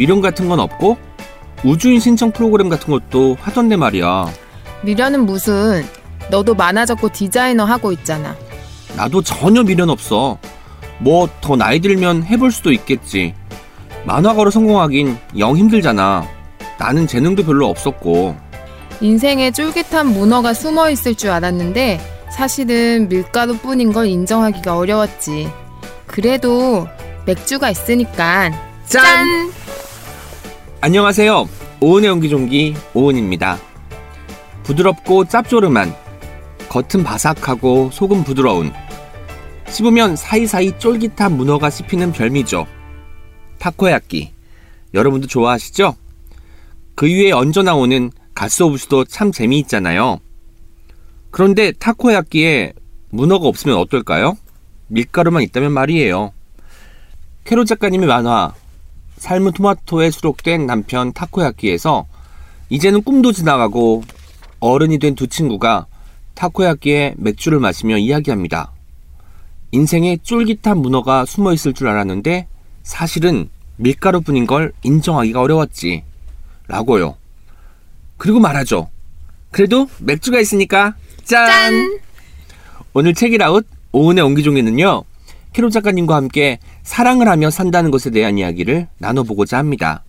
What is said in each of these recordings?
미련 같은 건 없고 우주인 신청 프로그램 같은 것도 하던데 말이야. 미련은 무슨 너도 만화 적고 디자이너 하고 있잖아. 나도 전혀 미련 없어. 뭐 더 나이 들면 해볼 수도 있겠지. 만화가로 성공하긴 영 힘들잖아. 나는 재능도 별로 없었고. 인생에 쫄깃한 문어가 숨어 있을 줄 알았는데 사실은 밀가루뿐인 걸 인정하기가 어려웠지. 그래도 맥주가 있으니까 짠! 안녕하세요. 오은의 연기종기 오은입니다. 부드럽고 짭조름한 겉은 바삭하고 속은 부드러운 씹으면 사이사이 쫄깃한 문어가 씹히는 별미죠. 타코야끼. 여러분도 좋아하시죠? 그 위에 얹어 나오는 가스오부스도 참 재미있잖아요. 그런데 타코야끼에 문어가 없으면 어떨까요? 밀가루만 있다면 말이에요. 캐로 작가님의 만화 삶은 토마토에 수록된 남편 타코야끼에서 이제는 꿈도 지나가고 어른이 된 두 친구가 타코야끼에 맥주를 마시며 이야기합니다. 인생에 쫄깃한 문어가 숨어 있을 줄 알았는데 사실은 밀가루뿐인 걸 인정하기가 어려웠지. 라고요. 그리고 말하죠. 그래도 맥주가 있으니까 짠! 짠! 오늘 책읽아웃 오은의 옹기종기에는요. 캐롯 작가님과 함께 사랑을 하며 산다는 것에 대한 이야기를 나눠보고자 합니다.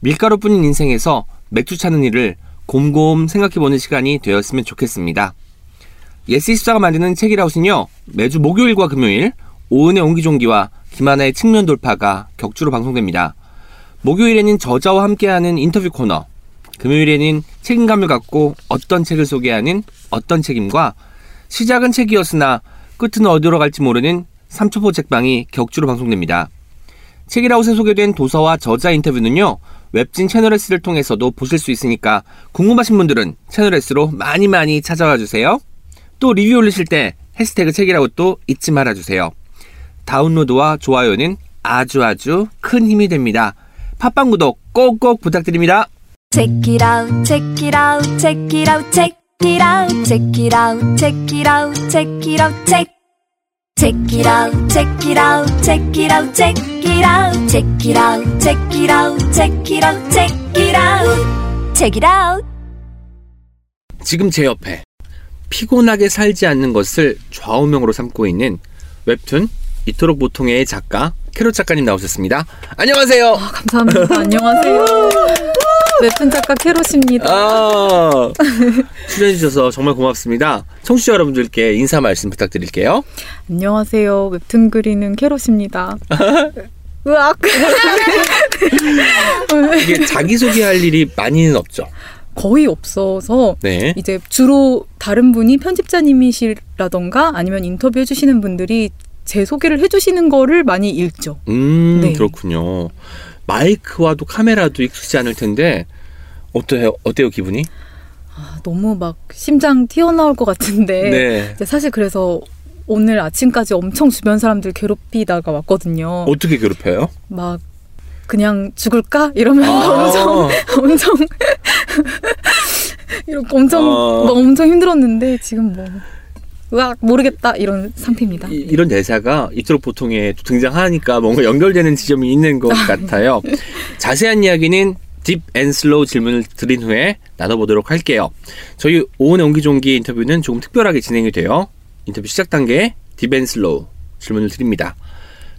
밀가루뿐인 인생에서 맥주 찾는 일을 곰곰 생각해보는 시간이 되었으면 좋겠습니다. 예스24가 만드는 책읽아웃은요. 매주 목요일과 금요일 오은의 옹기종기와 김하나의 측면 돌파가 격주로 방송됩니다. 목요일에는 저자와 함께하는 인터뷰 코너, 금요일에는 책임감을 갖고 어떤 책을 소개하는 어떤 책임과 시작은 책이었으나 끝은 어디로 갈지 모르는 삼초보 책방이 격주로 방송됩니다. 책이라웃에 소개된 도서와 저자 인터뷰는요, 웹진 채널S를 통해서도 보실 수 있으니까 궁금하신 분들은 채널S로 많이 많이 찾아와 주세요. 또 리뷰 올리실 때 해시태그 책이라웃도 잊지 말아주세요. 다운로드와 좋아요는 아주 아주 큰 힘이 됩니다. 팟빵 구독 꼭꼭 부탁드립니다. Check it out, check it out, check it out, check it out, check it out, check it out, check it out, check. Check it out, check it out, check it out, check it out, check it out, check it out, check it out, check it out, check it out. 지금 제 옆에 피곤하게 살지 않는 것을 좌우명으로 삼고 있는 웹툰 이토록 보통의 작가 캐롯 작가님 나오셨습니다. 안녕하세요. 아, 감사합니다. 안녕하세요. 웹툰 작가 캐롯입니다. 아, 출연해주셔서 정말 고맙습니다. 청취자 여러분들께 인사 말씀 부탁드릴게요. 안녕하세요. 웹툰 그리는 캐롯입니다. 으악! 이게 자기소개할 일이 많이는 없죠. 거의 없어서 네. 이제 주로 다른 분이 편집자님이시라던가 아니면 인터뷰 해 주시는 분들이 제 소개를 해주시는 거를 많이 읽죠. 음 네. 그렇군요. 마이크와도 카메라도 익숙지 않을 텐데 어때요? 어때요 기분이? 아, 너무 막 심장 튀어나올 것 같은데 네. 사실 그래서 오늘 아침까지 엄청 주변 사람들 괴롭히다가 왔거든요. 어떻게 괴롭혀요? 막 그냥 죽을까 이러면서 아~ 엄청 엄청 이렇게 엄청 아~ 엄청 힘들었는데 지금 뭐 으악 모르겠다 이런 상태입니다. 이, 런 대사가 이토록 보통에 등장하니까 뭔가 연결되는 지점이 있는 것 아, 같아요. 자세한 이야기는 deep and slow 질문을 드린 후에 나눠보도록 할게요. 저희 오은의 옹기종기 인터뷰는 조금 특별하게 진행이 돼요. 인터뷰 시작 단계에 deep and slow 질문을 드립니다.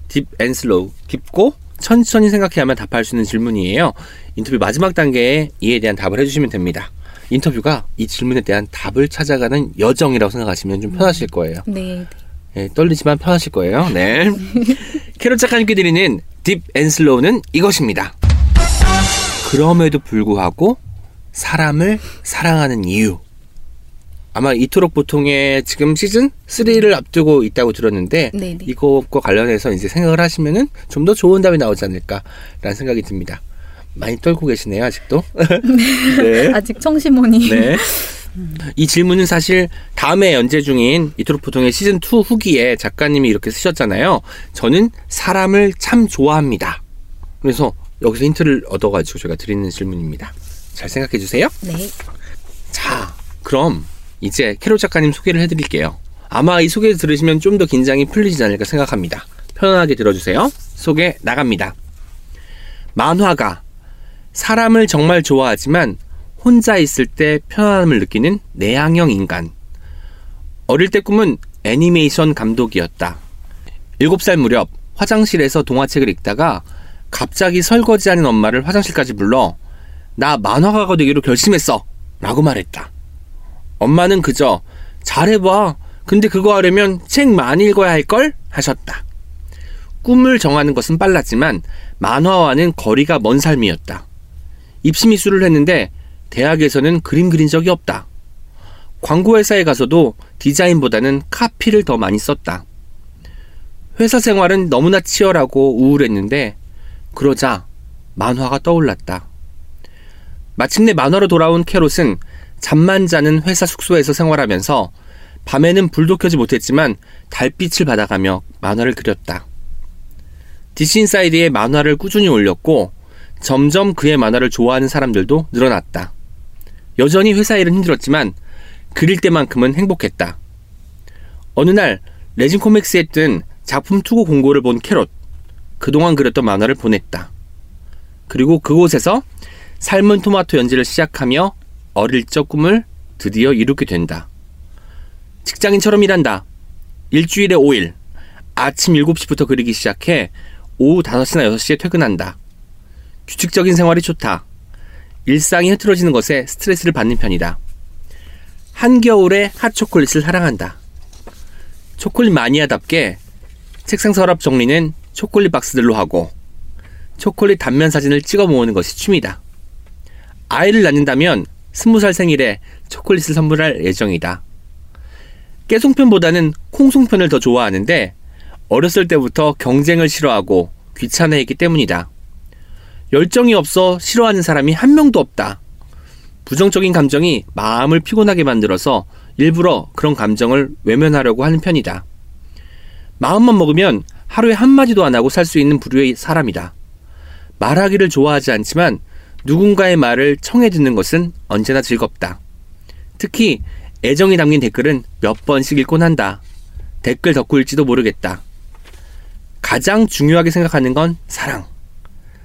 deep and slow 깊고 천천히 생각해야만 답할 수 있는 질문이에요. 인터뷰 마지막 단계에 이에 대한 답을 해주시면 됩니다. 인터뷰가 이 질문에 대한 답을 찾아가는 여정이라고 생각하시면 좀 편하실 거예요. 네. 네 떨리지만 편하실 거예요. 네. 캐롯 작가님께 드리는 deep and slow는 이것입니다. 그럼에도 불구하고 사람을 사랑하는 이유. 아마 이토록 보통의 지금 시즌 3를 앞두고 있다고 들었는데 네네. 이것과 관련해서 이제 생각을 하시면은 좀 더 좋은 답이 나오지 않을까라는 생각이 듭니다. 많이 떨고 계시네요 아직도. 네. 아직 청심원이. 네. 이 질문은 사실 다음에 연재 중인 이토록 보통의 시즌 2 후기에 작가님이 이렇게 쓰셨잖아요. 저는 사람을 참 좋아합니다. 그래서 여기서 힌트를 얻어가지고 제가 드리는 질문입니다. 잘 생각해 주세요. 네. 자, 그럼 이제 캐롤 작가님 소개를 해드릴게요. 아마 이 소개 들으시면 좀 더 긴장이 풀리지 않을까 생각합니다. 편안하게 들어주세요. 소개 나갑니다. 만화가 사람을 정말 좋아하지만 혼자 있을 때 편안함을 느끼는 내향형 인간. 어릴 때 꿈은 애니메이션 감독이었다. 7살 무렵 화장실에서 동화책을 읽다가 갑자기 설거지하는 엄마를 화장실까지 불러 나 만화가가 되기로 결심했어 라고 말했다. 엄마는 그저 잘해봐. 근데 그거 하려면 책 많이 읽어야 할걸? 하셨다. 꿈을 정하는 것은 빨랐지만 만화와는 거리가 먼 삶이었다. 입시 미술을 했는데 대학에서는 그림 그린 적이 없다. 광고회사에 가서도 디자인보다는 카피를 더 많이 썼다. 회사 생활은 너무나 치열하고 우울했는데 그러자 만화가 떠올랐다. 마침내 만화로 돌아온 캐롯은 잠만 자는 회사 숙소에서 생활하면서 밤에는 불도 켜지 못했지만 달빛을 받아가며 만화를 그렸다. 디시인사이드에 만화를 꾸준히 올렸고 점점 그의 만화를 좋아하는 사람들도 늘어났다. 여전히 회사 일은 힘들었지만 그릴 때만큼은 행복했다. 어느 날 레진 코믹스에 뜬 작품 투고 공고를 본 캐롯. 그동안 그렸던 만화를 보냈다. 그리고 그곳에서 삶은 토마토 연재를 시작하며 어릴 적 꿈을 드디어 이루게 된다. 직장인처럼 일한다. 일주일에 5일. 아침 7시부터 그리기 시작해 오후 5시나 6시에 퇴근한다. 규칙적인 생활이 좋다. 일상이 흐트러지는 것에 스트레스를 받는 편이다. 한겨울에 핫초콜릿을 사랑한다. 초콜릿 마니아답게 책상 서랍 정리는 초콜릿 박스들로 하고 초콜릿 단면 사진을 찍어 모으는 것이 취미다. 아이를 낳는다면 스무 살 생일에 초콜릿을 선물할 예정이다. 깨송편보다는 콩송편을 더 좋아하는데 어렸을 때부터 경쟁을 싫어하고 귀찮아했기 때문이다. 열정이 없어 싫어하는 사람이 한 명도 없다. 부정적인 감정이 마음을 피곤하게 만들어서 일부러 그런 감정을 외면하려고 하는 편이다. 마음만 먹으면 하루에 한마디도 안 하고 살 수 있는 부류의 사람이다. 말하기를 좋아하지 않지만 누군가의 말을 청해 듣는 것은 언제나 즐겁다. 특히 애정이 담긴 댓글은 몇 번씩 읽곤 한다. 댓글 덕후일지도 모르겠다. 가장 중요하게 생각하는 건 사랑.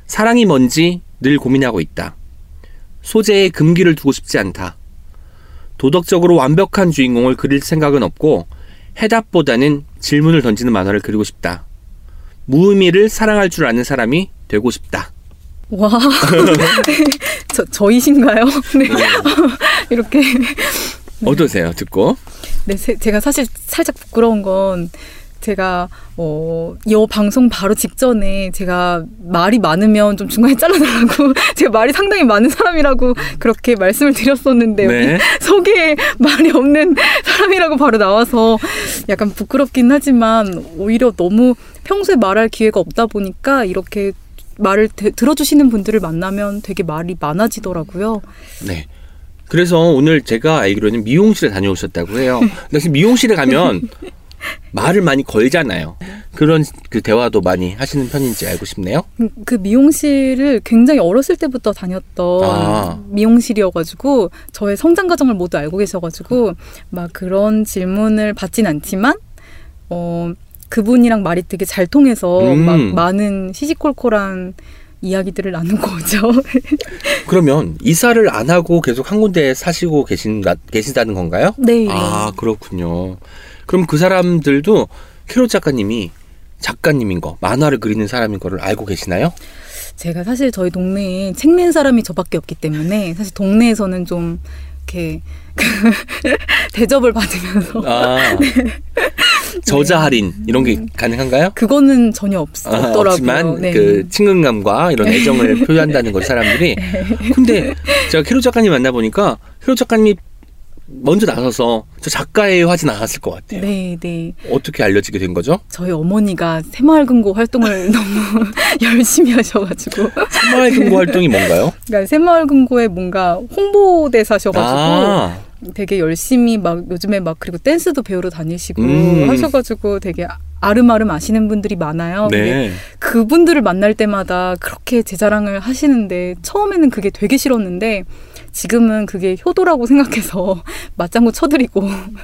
사랑이 뭔지 늘 고민하고 있다. 소재에 금기를 두고 싶지 않다. 도덕적으로 완벽한 주인공을 그릴 생각은 없고 해답보다는 질문을 던지는 만화를 그리고 싶다. 무의미를 사랑할 줄 아는 사람이 되고 싶다. 와, 저, 저이신가요? 네. 네. 이렇게. 어떠세요, 듣고? 네, 세, 제가 사실 살짝 부끄러운 건 제가 어, 이 방송 바로 직전에 제가 말이 많으면 좀 중간에 잘라달라고 제가 말이 상당히 많은 사람이라고 그렇게 말씀을 드렸었는데 네. 소개에 말이 없는 사람이라고 바로 나와서 약간 부끄럽긴 하지만 오히려 너무 평소에 말할 기회가 없다 보니까 이렇게 말을 대, 들어주시는 분들을 만나면 되게 말이 많아지더라고요. 네. 그래서 오늘 제가 알기로는 미용실에 다녀오셨다고 해요. 근데 미용실에 가면 말을 많이 걸잖아요. 그런 그 대화도 많이 하시는 편인지 알고 싶네요. 음, 그 미용실을 굉장히 어렸을 때부터 다녔던 아. 미용실이어가지고 저의 성장 과정을 모두 알고 계셔가지고 막 그런 질문을 받진 않지만 어 그분이랑 말이 되게 잘 통해서 음. 막 많은 시시콜콜한 이야기들을 나누고 오죠. 그러면 이사를 안 하고 계속 한 군데 사시고 계신 계시다는 건가요? 네. 아 그렇군요. 그럼 그 사람들도 캐롯 작가님이 작가님인 거, 만화를 그리는 사람인 거를 알고 계시나요? 제가 사실 저희 동네에 책 낸 사람이 저밖에 없기 때문에 사실 동네에서는 좀 이렇게 대접을 받으면서 아, 네. 저자 할인 이런 게 음. 가능한가요? 그거는 전혀 없, 아, 없더라고요. 없지만 네. 그 친근감과 이런 애정을 표현한다는 걸 사람들이. 네. 근데 제가 캐롯 작가님 만나 보니까 캐롯 작가님이 먼저 나서서 저 작가예요 하진 않았을 것 같아요. 네, 네. 어떻게 알려지게 된 거죠? 저희 어머니가 새마을금고 활동을 너무 열심히 하셔가지고. 새마을금고 활동이 뭔가요? 그러니까 새마을금고에 뭔가 홍보대사셔가지고 아. 되게 열심히 막 요즘에 막 그리고 댄스도 배우러 다니시고 음. 하셔가지고 되게 아름아름 아시는 분들이 많아요. 네. 그분들을 만날 때마다 그렇게 제 자랑을 하시는데 처음에는 그게 되게 싫었는데 지금은 그게 효도라고 생각해서 맞장구 쳐드리고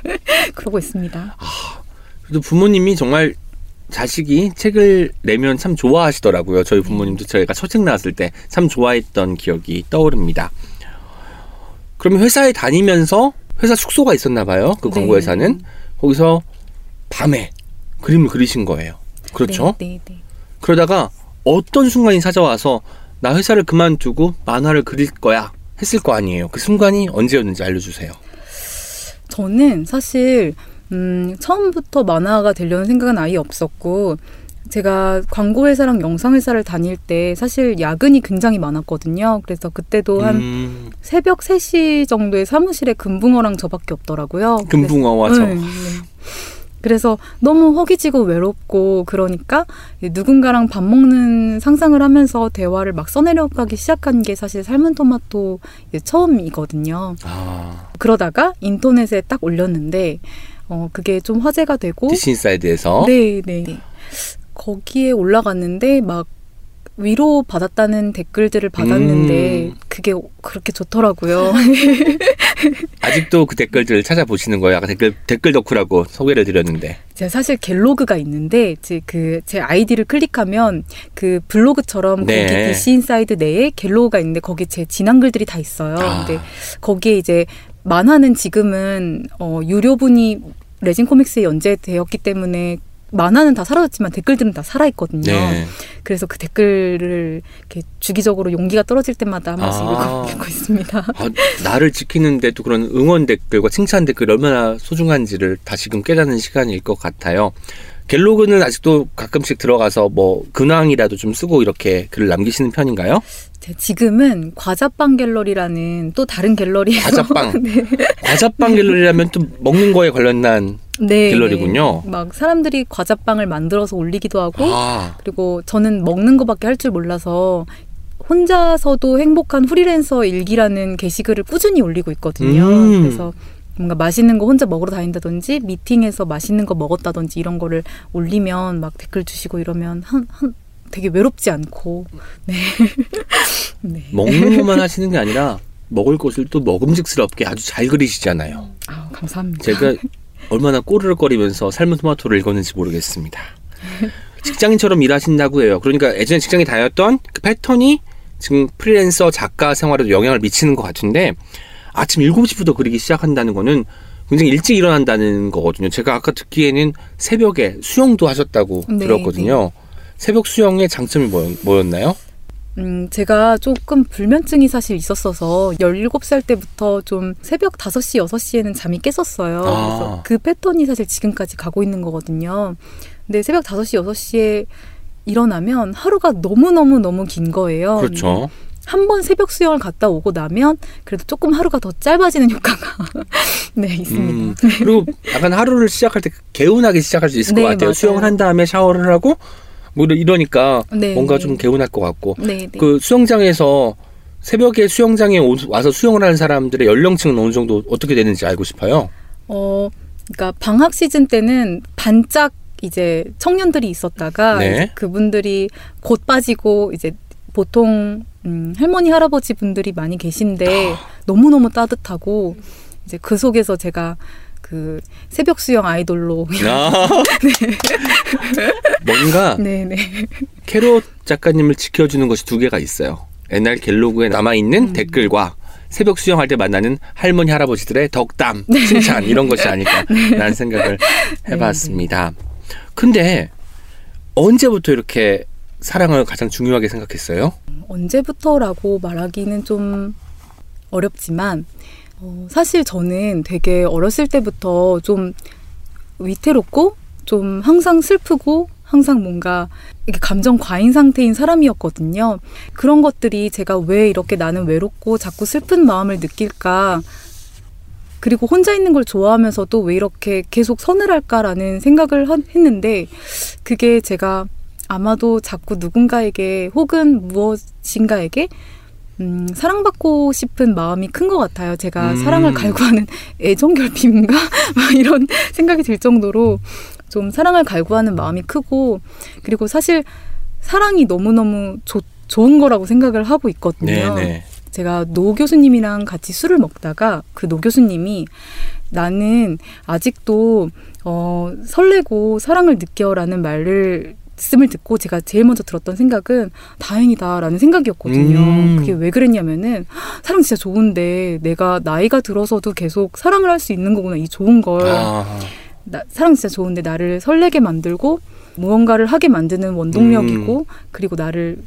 그러고 있습니다. 아, 그래도 부모님이 정말 자식이 책을 내면 참 좋아하시더라고요. 저희 부모님도 저희가 첫 책 나왔을 때 참 좋아했던 기억이 떠오릅니다. 그러면 회사에 다니면서 회사 숙소가 있었나 봐요. 그 광고 네. 회사는 거기서 밤에 그림을 그리신 거예요. 그렇죠? 네, 네, 네. 그러다가 어떤 순간이 찾아와서 나 회사를 그만두고 만화를 그릴 거야 했을 거 아니에요. 그 순간이 언제였는지 알려주세요. 저는 사실 음, 처음부터 만화가 되려는 생각은 아예 없었고 제가 광고 회사랑 영상 회사를 다닐 때 사실 야근이 굉장히 많았거든요. 그래서 그때도 한 음, 새벽 3시 정도에 사무실에 금붕어랑 저밖에 없더라고요. 금붕어와 저. 네, 네. 그래서 너무 허기지고 외롭고 그러니까 누군가랑 밥 먹는 상상을 하면서 대화를 막 써내려가기 시작한 게 사실 삶은 토마토 처음이거든요. 아, 그러다가 인터넷에 딱 올렸는데 어 그게 좀 화제가 되고 디시인사이드에서 네, 네. 거기에 올라갔는데 막 위로 받았다는 댓글들을 받았는데 음. 그게 그렇게 좋더라고요. 아직도 그 댓글들을 찾아보시는 거예요. 아까 댓글 댓글 덕후라고 소개를 드렸는데. 제가 사실 갤로그가 있는데 제 그 제 아이디를 클릭하면 그 블로그처럼 네. 거기 DC 인사이드 내에 갤로그가 있는데 거기 제 진한 글들이 다 있어요. 아. 근데 거기에 이제 만화는 지금은 어 유료분이 레진 코믹스에 연재되었기 때문에 만화는 다 사라졌지만 댓글들은 다 살아 있거든요. 네. 그래서 그 댓글을 이렇게 주기적으로 용기가 떨어질 때마다 한 번씩 아. 읽고, 읽고 있습니다. 아, 나를 지키는데 또 그런 응원 댓글과 칭찬 댓글이 얼마나 소중한지를 다시금 깨닫는 시간일 것 같아요. 갤로그는 아직도 가끔씩 들어가서 뭐 근황이라도 좀 쓰고 이렇게 글을 남기시는 편인가요? 제 지금은 과자빵 갤러리라는 또 다른 갤러리에서 과자빵. 네. 과자빵 갤러리라면 또 먹는 거에 관련한 네, 갤러리군요. 네. 막 사람들이 과자빵을 만들어서 올리기도 하고 아, 그리고 저는 먹는 거밖에 할 줄 몰라서 혼자서도 행복한 프리랜서 일기라는 게시글을 꾸준히 올리고 있거든요. 음. 그래서 뭔가 맛있는 거 혼자 먹으러 다닌다든지 미팅에서 맛있는 거 먹었다든지 이런 거를 올리면 막 댓글 주시고 이러면 한, 한 되게 외롭지 않고 네. 네. 먹는 것만 하시는 게 아니라 먹을 것을 또 먹음직스럽게 아주 잘 그리시잖아요. 아, 감사합니다. 제가 얼마나 꼬르륵거리면서 삶은 토마토를 읽었는지 모르겠습니다. 직장인처럼 일하신다고 해요. 그러니까 예전에 직장에 다녔던 그 패턴이 지금 프리랜서 작가 생활에도 영향을 미치는 것 같은데 아침 7시부터 그리기 시작한다는 거는 굉장히 일찍 일어난다는 거거든요. 제가 아까 듣기에는 새벽에 수영도 하셨다고 네, 들었거든요. 새벽 수영의 장점이 뭐, 뭐였나요? 음, 제가 조금 불면증이 사실 있었어서 17살 때부터 좀 새벽 5시, 6시에는 잠이 깼었어요. 아. 그래서 그 패턴이 사실 지금까지 가고 있는 거거든요. 근데 새벽 5시, 6시에 일어나면 하루가 너무너무너무 긴 거예요. 그렇죠. 한 번 새벽 수영을 갔다 오고 나면 그래도 조금 하루가 더 짧아지는 효과가 네, 있습니다. 음, 그리고 약간 하루를 시작할 때 개운하게 시작할 수 있을 네, 것 같아요. 맞아요. 수영을 한 다음에 샤워를 하고 뭐 이러니까 네, 뭔가 네. 좀 개운할 것 같고 네, 네. 그 수영장에서 새벽에 수영장에 오- 와서 수영을 하는 사람들의 연령층은 어느 정도 어떻게 되는지 알고 싶어요. 어, 그러니까 방학 시즌 때는 반짝 이제 청년들이 있었다가 네. 이제 그분들이 곧 빠지고 이제 보통 음, 할머니 할아버지 분들이 많이 계신데 너무 너무 따뜻하고 이제 그 속에서 제가 그 새벽 수영 아이돌로 아, 뭔가 네네 캐롯 작가님을 지켜주는 것이 두 개가 있어요. 옛날 갤로그에 남아 있는 음. 댓글과 새벽 수영할 때 만나는 할머니 할아버지들의 덕담, 네. 칭찬 이런 것이 아닐까라는 생각을 해봤습니다. 근데 언제부터 이렇게 사랑을 가장 중요하게 생각했어요? 언제부터라고 말하기는 좀 어렵지만 어, 사실 저는 되게 어렸을 때부터 좀 위태롭고 좀 항상 슬프고 항상 뭔가 감정 과잉 상태인 사람이었거든요. 그런 것들이 제가 왜 이렇게 나는 외롭고 자꾸 슬픈 마음을 느낄까 그리고 혼자 있는 걸 좋아하면서도 왜 이렇게 계속 서늘할까라는 생각을 하- 했는데 그게 제가 아마도 자꾸 누군가에게 혹은 무엇인가에게 음, 사랑받고 싶은 마음이 큰 것 같아요. 제가 음. 사랑을 갈구하는 애정 결핍인가 막 이런 생각이 들 정도로 좀 사랑을 갈구하는 마음이 크고 그리고 사실 사랑이 너무 너무 좋은 거라고 생각을 하고 있거든요. 네네. 제가 노 교수님이랑 같이 술을 먹다가 그 노 교수님이 나는 아직도 어, 설레고 사랑을 느껴라는 말을 말씀을 듣고 제가 제일 먼저 들었던 생각은 다행이다라는 생각이었거든요. 음. 그게 왜 그랬냐면은 사랑 진짜 좋은데 내가 나이가 들어서도 계속 사랑을 할 수 있는 거구나 이 좋은 걸 아, 나, 사랑 진짜 좋은데 나를 설레게 만들고 무언가를 하게 만드는 원동력이고 음. 그리고 나를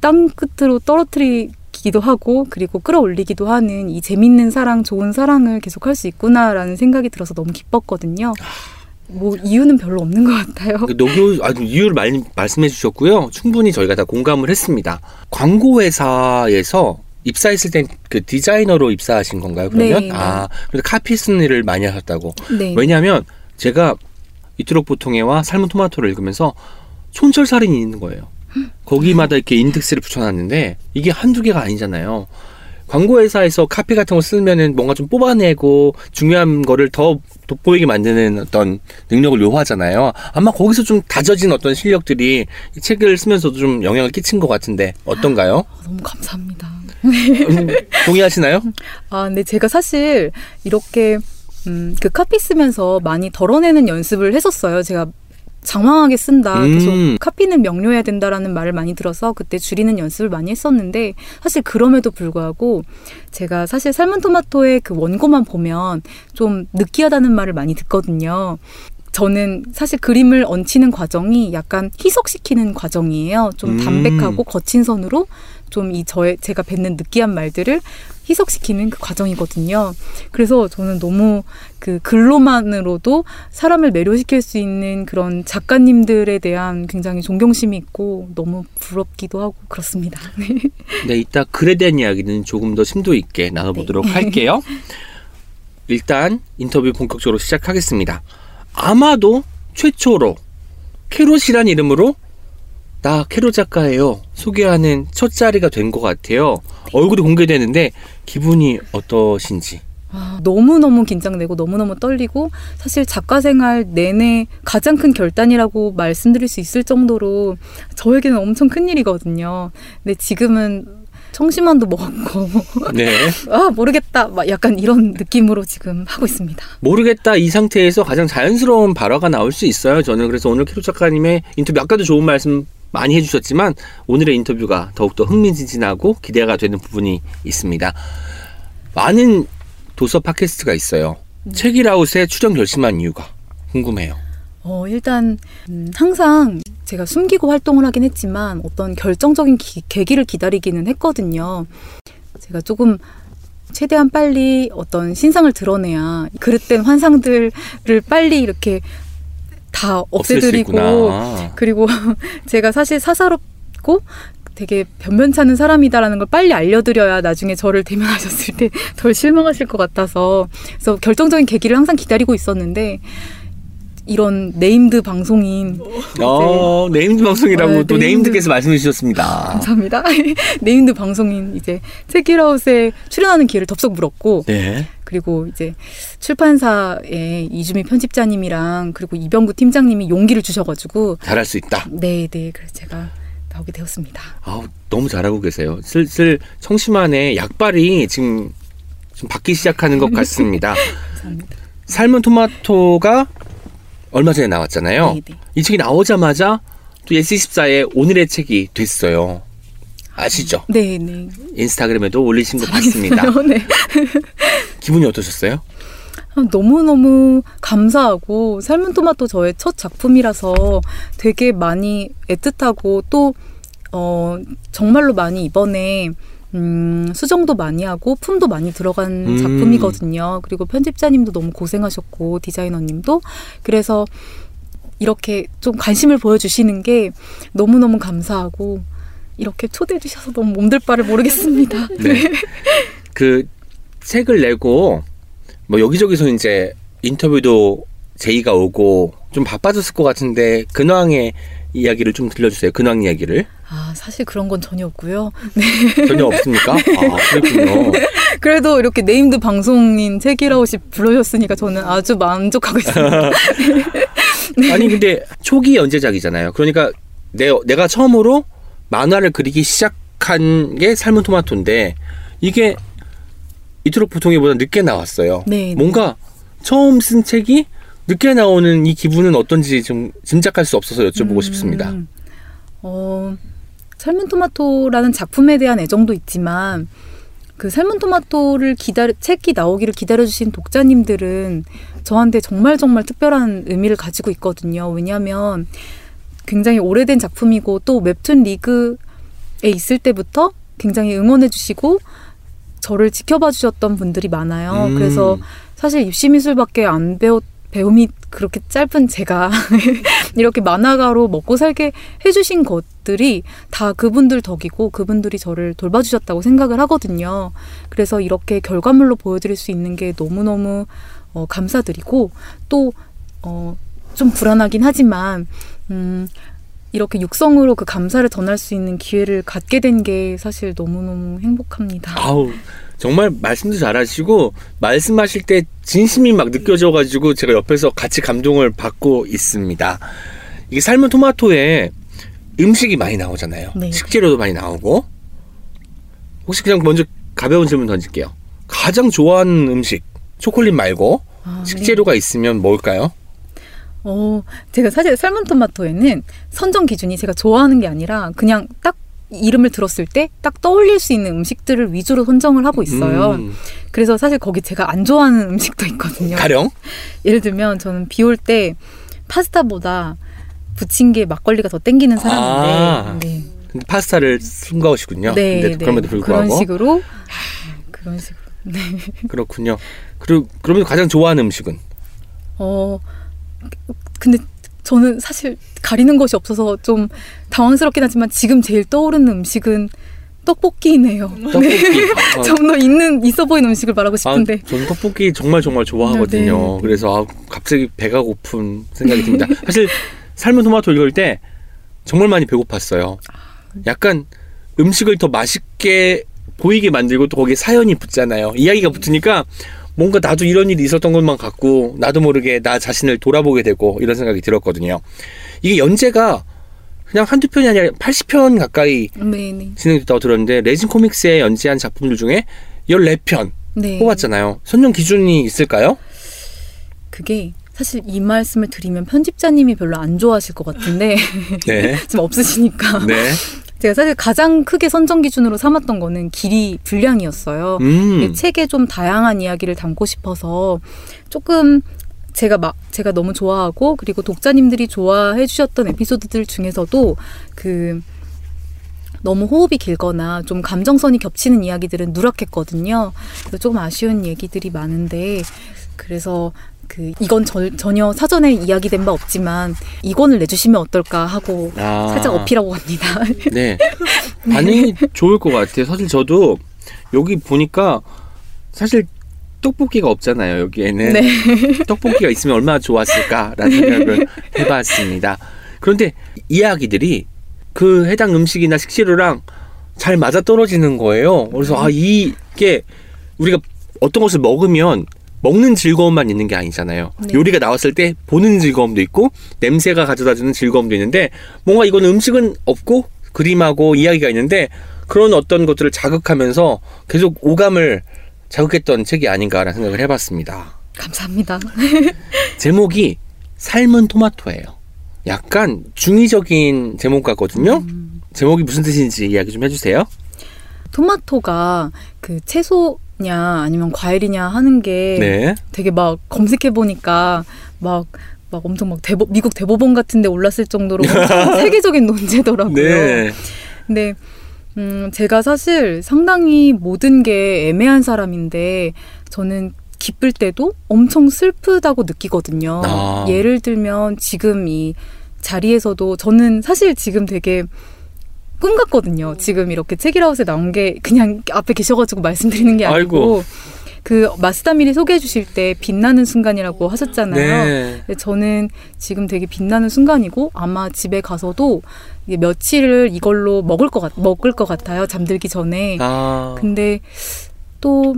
땅 끝으로 떨어뜨리기도 하고 그리고 끌어올리기도 하는 이 재밌는 사랑 좋은 사랑을 계속 할 수 있구나라는 생각이 들어서 너무 기뻤거든요. 뭐 이유는 별로 없는 것 같아요. 그 노교 아주 이유를 많이 말씀해 주셨고요. 충분히 저희가 다 공감을 했습니다. 광고 회사에서 입사했을 땐 그 디자이너로 입사하신 건가요? 그러면 네, 네. 아 그래서 카피 쓰는 일을 많이 하셨다고. 네. 왜냐하면 제가 이토록 보통해와 삶은 토마토를 읽으면서 촌철살인이 있는 거예요. 거기마다 이렇게 인덱스를 붙여놨는데 이게 한두 개가 아니잖아요. 광고 회사에서 카피 같은 거 쓰면은 뭔가 좀 뽑아내고 중요한 거를 더 돋보이게 만드는 어떤 능력을 요하잖아요. 아마 거기서 좀 다져진 어떤 실력들이 이 책을 쓰면서도 좀 영향을 끼친 것 같은데 어떤가요? 아, 너무 감사합니다. 음, 동의하시나요? 아, 근데 제가 사실 이렇게 음, 그 카피 쓰면서 많이 덜어내는 연습을 했었어요. 제가 장황하게 쓴다. 음. 계속 카피는 명료해야 된다라는 말을 많이 들어서 그때 줄이는 연습을 많이 했었는데 사실 그럼에도 불구하고 제가 사실 삶은 토마토의 그 원고만 보면 좀 느끼하다는 말을 많이 듣거든요. 저는 사실 그림을 얹히는 과정이 약간 희석시키는 과정이에요. 좀 음. 담백하고 거친 선으로 좀 이 저의 제가 뱉는 느끼한 말들을 희석시키는 그 과정이거든요. 그래서 저는 너무 그 글로만으로도 사람을 매료시킬 수 있는 그런 작가님들에 대한 굉장히 존경심이 있고 너무 부럽기도 하고 그렇습니다. 네, 이따 글에 대한 이야기는 조금 더 심도 있게 나눠보도록 네. 할게요. 일단 인터뷰 본격적으로 시작하겠습니다. 아마도 최초로 캐롯이란 이름으로 나 캐롯 작가예요. 소개하는 첫 자리가 된 것 같아요. 얼굴이 공개되는데 기분이 어떠신지. 아, 너무너무 긴장되고 너무너무 떨리고 사실 작가 생활 내내 가장 큰 결단이라고 말씀드릴 수 있을 정도로 저에게는 엄청 큰 일이거든요. 근데 지금은 청심환도 먹었고 네. 아 모르겠다 막 약간 이런 느낌으로 지금 하고 있습니다. 모르겠다 이 상태에서 가장 자연스러운 발화가 나올 수 있어요. 저는 그래서 오늘 캐롯 작가님의 인터뷰 아까도 좋은 말씀 많이 해주셨지만 오늘의 인터뷰가 더욱더 흥미진진하고 기대가 되는 부분이 있습니다. 많은 도서 팟캐스트가 있어요. 책이라웃에 출연 결심한 이유가 궁금해요. 어, 일단, 음, 항상 제가 숨기고 활동을 하긴 했지만 어떤 결정적인 기- 계기를 기다리기는 했거든요. 제가 조금 최대한 빨리 어떤 신상을 드러내야 그릇된 환상들을 빨리 이렇게 다 없애드리고. 그리고 제가 사실 사사롭고 되게 변변찮은 사람이다라는 걸 빨리 알려드려야 나중에 저를 대면하셨을 때 덜 실망하실 것 같아서 그래서 결정적인 계기를 항상 기다리고 있었는데 이런 named 방송인 어, named 방송이라고 어, 또 named- named께서 말씀해 주셨습니다. 감사합니다. named 방송인 이제 책읽아웃에 출연하는 기회를 덥석 물었고 네. 그리고 이제 출판사의 이주미 편집자님이랑 그리고 이병구 팀장님이 용기를 주셔가지고 잘할 수 있다. 네, 네, 그래서 제가 나오게 되었습니다. 아우, 너무 잘하고 계세요. 슬슬 청심환의 약발이 지금 좀 받기 시작하는 것 같습니다. 감사합니다. 삶은 토마토가 얼마 전에 나왔잖아요. 네, 네. 이 책이 나오자마자 또 예스24의 오늘의 책이 됐어요. 아시죠? 네, 네. 인스타그램에도 올리신 것 같습니다. 잘하겠어요. 네. 기분이 어떠셨어요? 아, 너무너무 감사하고 삶은 토마토 저의 첫 작품이라서 되게 많이 애틋하고 또 어, 정말로 많이 이번에 음, 수정도 많이 하고 품도 많이 들어간 음. 작품이거든요. 그리고 편집자님도 너무 고생하셨고 디자이너님도 그래서 이렇게 좀 관심을 보여주시는 게 너무너무 감사하고 이렇게 초대해 주셔서 너무 몸둘 바를 모르겠습니다. 네. 그 책을 내고 뭐 여기저기서 이제 인터뷰도 제의가 오고 좀 바빠졌을 것 같은데 근황의 이야기를 좀 들려주세요. 근황 이야기를 아, 사실 그런 건 전혀 없고요. 전혀 없습니까? 아 그렇군요. 그래도 이렇게 named 방송인 책읽아웃이 불러줬으니까 저는 아주 만족하고 있습니다. 아니 근데 초기 연재작이잖아요. 그러니까 내 내가 처음으로 만화를 그리기 시작한 게 삶은 토마토인데 이게 이토록 보통이보다 늦게 나왔어요. 네. 뭔가 처음 쓴 책이 늦게 나오는 이 기분은 어떤지 좀 짐작할 수 없어서 여쭤보고 음, 싶습니다. 어, 삶은 토마토라는 작품에 대한 애정도 있지만 그 삶은 토마토를 기다려 책이 나오기를 기다려주신 독자님들은 저한테 정말 정말 특별한 의미를 가지고 있거든요. 왜냐하면 굉장히 오래된 작품이고 또 웹툰 리그에 있을 때부터 굉장히 응원해주시고 저를 지켜봐 주셨던 분들이 많아요. 음. 그래서 사실 입시미술밖에 안 배웠 배움이 그렇게 짧은 제가 이렇게 만화가로 먹고 살게 해주신 것들이 다 그분들 덕이고 그분들이 저를 돌봐주셨다고 생각을 하거든요. 그래서 이렇게 결과물로 보여드릴 수 있는 게 너무너무 어, 감사드리고 또, 어, 좀 불안하긴 하지만, 음, 이렇게 육성으로 그 감사를 전할 수 있는 기회를 갖게 된 게 사실 너무너무 행복합니다. 아우 정말 말씀도 잘하시고 말씀하실 때 진심이 막 느껴져가지고 제가 옆에서 같이 감동을 받고 있습니다. 이게 삶은 토마토에 음식이 많이 나오잖아요. 네. 식재료도 많이 나오고 혹시 그냥 먼저 가벼운 질문 던질게요. 가장 좋아하는 음식 초콜릿 말고 아, 네. 식재료가 있으면 뭘까요? 어, 제가 사실 삶은 토마토에는 선정 기준이 제가 좋아하는 게 아니라 그냥 딱 이름을 들었을 때 딱 떠올릴 수 있는 음식들을 위주로 선정을 하고 있어요. 음, 그래서 사실 거기 제가 안 좋아하는 음식도 있거든요. 가령 예를 들면 저는 비 올 때 파스타보다 부침개 막걸리가 더 땡기는 사람인데 아. 네. 근데 파스타를 숭가하시군요. 네, 근데 네. 그럼에도 불구하고 그런 식으로 그런 식으로 네. 그렇군요. 그리고 그러면 가장 좋아하는 음식은 어 근데 저는 사실 가리는 것이 없어서 좀 당황스럽긴 하지만 지금 제일 떠오르는 음식은 떡볶이네요. 떡볶이. 어, 좀더 있는 있어 보이는 음식을 말하고 싶은데 아, 저는 떡볶이 정말 정말 좋아하거든요. 네, 네. 그래서 아, 갑자기 배가 고픈 생각이 듭니다. 사실 삶은 토마토 읽을 때 정말 많이 배고팠어요. 약간 음식을 더 맛있게 보이게 만들고 또 거기에 사연이 붙잖아요. 이야기가 붙으니까 뭔가 나도 이런 일이 있었던 것만 같고 나도 모르게 나 자신을 돌아보게 되고 이런 생각이 들었거든요. 이게 연재가 그냥 한두 편이 아니라 80편 가까이 네네 진행됐다고 들었는데 레진 코믹스에 연재한 작품들 중에 14편 네 뽑았잖아요. 선정 기준이 있을까요? 그게 사실 이 말씀을 드리면 편집자님이 별로 안 좋아하실 것 같은데 네. 지금 없으시니까 네. 제가 사실 가장 크게 선정 기준으로 삼았던 거는 길이 분량이었어요. 음. 이 책에 좀 다양한 이야기를 담고 싶어서 조금 제가 막 제가 너무 좋아하고 그리고 독자님들이 좋아해 주셨던 에피소드들 중에서도 그 너무 호흡이 길거나 좀 감정선이 겹치는 이야기들은 누락했거든요. 그래서 조금 아쉬운 얘기들이 많은데 그래서 그 이건 절- 전혀 사전에 이야기된 바 없지만 이 권을 내주시면 어떨까 하고 아. 살짝 어필하고 갑니다. 네. 반응이 좋을 것 같아요. 사실 저도 여기 보니까 사실 떡볶이가 없잖아요. 여기에는 네. 떡볶이가 있으면 얼마나 좋았을까라는 생각을 해봤습니다. 그런데 이야기들이 그 해당 음식이나 식재료랑 잘 맞아 떨어지는 거예요. 그래서 아 이게 우리가 어떤 것을 먹으면 먹는 즐거움만 있는 게 아니잖아요. 네. 요리가 나왔을 때 보는 즐거움도 있고 냄새가 가져다주는 즐거움도 있는데 뭔가 이건 음식은 없고 그림하고 이야기가 있는데 그런 어떤 것들을 자극하면서 계속 오감을 자극했던 책이 아닌가라는 생각을 해봤습니다. 감사합니다. 제목이 삶은 토마토예요. 약간 중의적인 제목 같거든요. 제목이 무슨 뜻인지 이야기 좀 해주세요. 토마토가 그 채소 냐 아니면 과일이냐 하는 게 네. 되게 막 검색해 보니까 막 막 엄청 막 대법, 미국 대법원 같은데 올랐을 정도로 세계적인 논제더라고요. 네. 근데 음, 제가 사실 상당히 모든 게 애매한 사람인데 저는 기쁠 때도 엄청 슬프다고 느끼거든요. 아. 예를 들면 지금 이 자리에서도 저는 사실 지금 되게 꿈 같거든요. 지금 이렇게 책이라웃에 나온 게 그냥 앞에 계셔가지고 말씀드리는 게 아니고 아이고. 그 마스다미리 소개해 주실 때 빛나는 순간이라고 하셨잖아요. 네. 저는 지금 되게 빛나는 순간이고 아마 집에 가서도 며칠을 이걸로 먹을 것 같, 먹을 것 같아요. 잠들기 전에. 아. 근데 또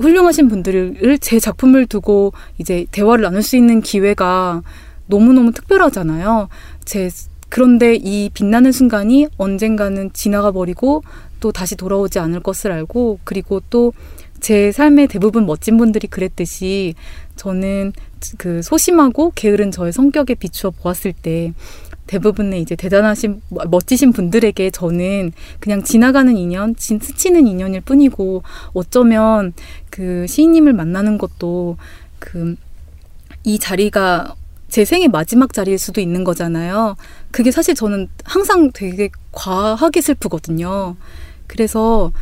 훌륭하신 분들을 제 작품을 두고 이제 대화를 나눌 수 있는 기회가 너무너무 특별하잖아요. 제 그런데 이 빛나는 순간이 언젠가는 지나가 버리고 또 다시 돌아오지 않을 것을 알고 그리고 또 제 삶의 대부분 멋진 분들이 그랬듯이 저는 그 소심하고 게으른 저의 성격에 비추어 보았을 때 대부분의 이제 대단하신 멋지신 분들에게 저는 그냥 지나가는 인연, 진 스치는 인연일 뿐이고 어쩌면 그 시인님을 만나는 것도 그 이 자리가 제 생의 마지막 자리일 수도 있는 거잖아요. 그게 사실 저는 항상 되게 과하게 슬프거든요. 그래서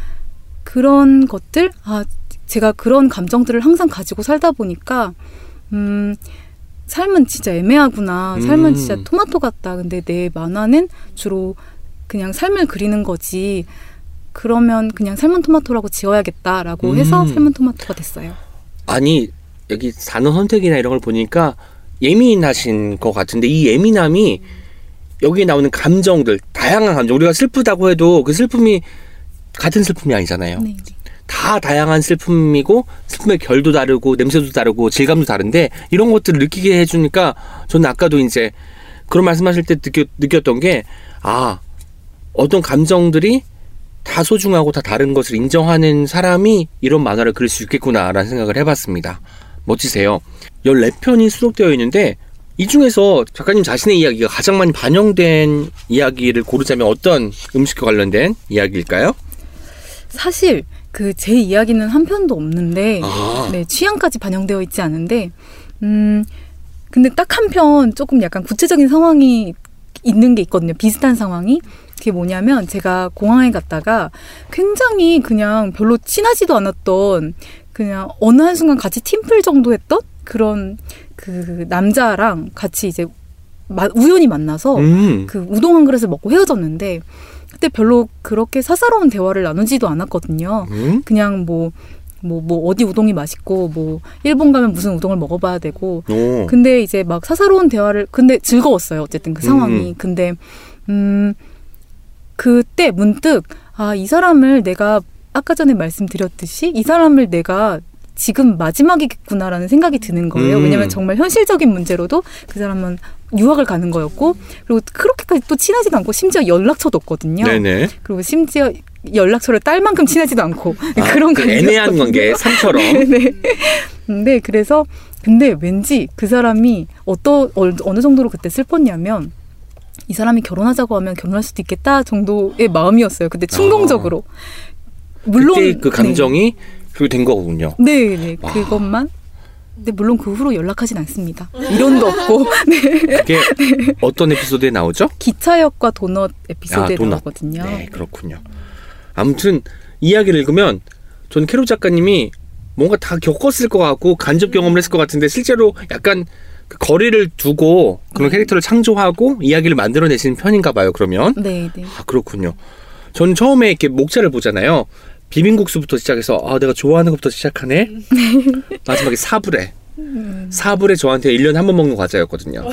그런 것들, 아, 제가 그런 감정들을 항상 가지고 살다 보니까, 음, 삶은 진짜 애매하구나. 삶은 음. 진짜 토마토 같다. 근데 내 만화는 주로 그냥 삶을 그리는 거지. 그러면 그냥 삶은 토마토라고 지어야겠다라고 해서 음. 삶은 토마토가 됐어요. 아니 여기 단어 선택이나 이런 걸 보니까 예민하신 것 같은데 이 예민함이 여기 나오는 감정들 다양한 감정 우리가 슬프다고 해도 그 슬픔이 같은 슬픔이 아니잖아요. 네. 네. 다 다양한 슬픔이고 슬픔의 결도 다르고 냄새도 다르고 질감도 다른데 이런 것들을 느끼게 해주니까 저는 아까도 이제 그런 말씀하실 때 느꼈, 느꼈던 게 아 어떤 감정들이 다 소중하고 다 다른 것을 인정하는 사람이 이런 만화를 그릴 수 있겠구나라는 생각을 해봤습니다. 멋지세요. 14편이 수록되어 있는데 이 중에서 작가님 자신의 이야기가 가장 많이 반영된 이야기를 고르자면 어떤 음식과 관련된 이야기일까요? 사실 그 제 이야기는 한 편도 없는데 아. 네, 취향까지 반영되어 있지 않은데 음 근데 딱 한 편 조금 약간 구체적인 상황이 있는 게 있거든요. 비슷한 상황이 그게 뭐냐면 제가 공항에 갔다가 굉장히 그냥 별로 친하지도 않았던 그냥 어느 한순간 같이 팀플 정도 했던 그런 그 남자랑 같이 이제 마- 우연히 만나서 음. 그 우동 한 그릇을 먹고 헤어졌는데 그때 별로 그렇게 사사로운 대화를 나누지도 않았거든요. 음? 그냥 뭐, 뭐, 뭐, 어디 우동이 맛있고, 뭐, 일본 가면 무슨 우동을 먹어봐야 되고. 오. 근데 이제 막 사사로운 대화를, 근데 즐거웠어요. 어쨌든 그 상황이. 음. 근데, 음, 그때 문득, 아, 이 사람을 내가 아까 전에 말씀드렸듯이 이 사람을 내가 지금 마지막이겠구나라는 생각이 드는 거예요. 음. 왜냐면 정말 현실적인 문제로도 그 사람은 유학을 가는 거였고, 그리고 그렇게까지 또 친하지도 않고, 심지어 연락처도 없거든요. 네네. 그리고 심지어 연락처를 딸 만큼 친하지도 않고 아, 그런 그. 애매한 관계, 상처럼. 네. 근데 그래서 근데 왠지 그 사람이 어떠 어, 어느 정도로 그때 슬펐냐면 이 사람이 결혼하자고 하면 결혼할 수도 있겠다 정도의 마음이었어요. 근데 충동적으로 물론 아. 그때 그 감정이 그렇게 된 거군요. 네, 네, 와. 그것만. 근데 물론 그 후로 연락하진 않습니다. 이론도 없고 네. 그게 어떤 에피소드에 나오죠? 기차역과 도넛 에피소드에 아, 도넛. 나오거든요. 네, 그렇군요. 아무튼 이야기를 읽으면 전 캐롤 작가님이 뭔가 다 겪었을 것 같고 간접 경험을 했을 것 같은데 실제로 약간 그 거리를 두고 그런 네. 캐릭터를 창조하고 이야기를 만들어내시는 편인가 봐요. 그러면 네, 네. 아 그렇군요. 저는 처음에 이렇게 목차를 보잖아요. 비빔국수부터 시작해서 아 내가 좋아하는 것부터 시작하네. 마지막에 사불에 음. 사불에 저한테 1년에 한 번 먹는 과자였거든요.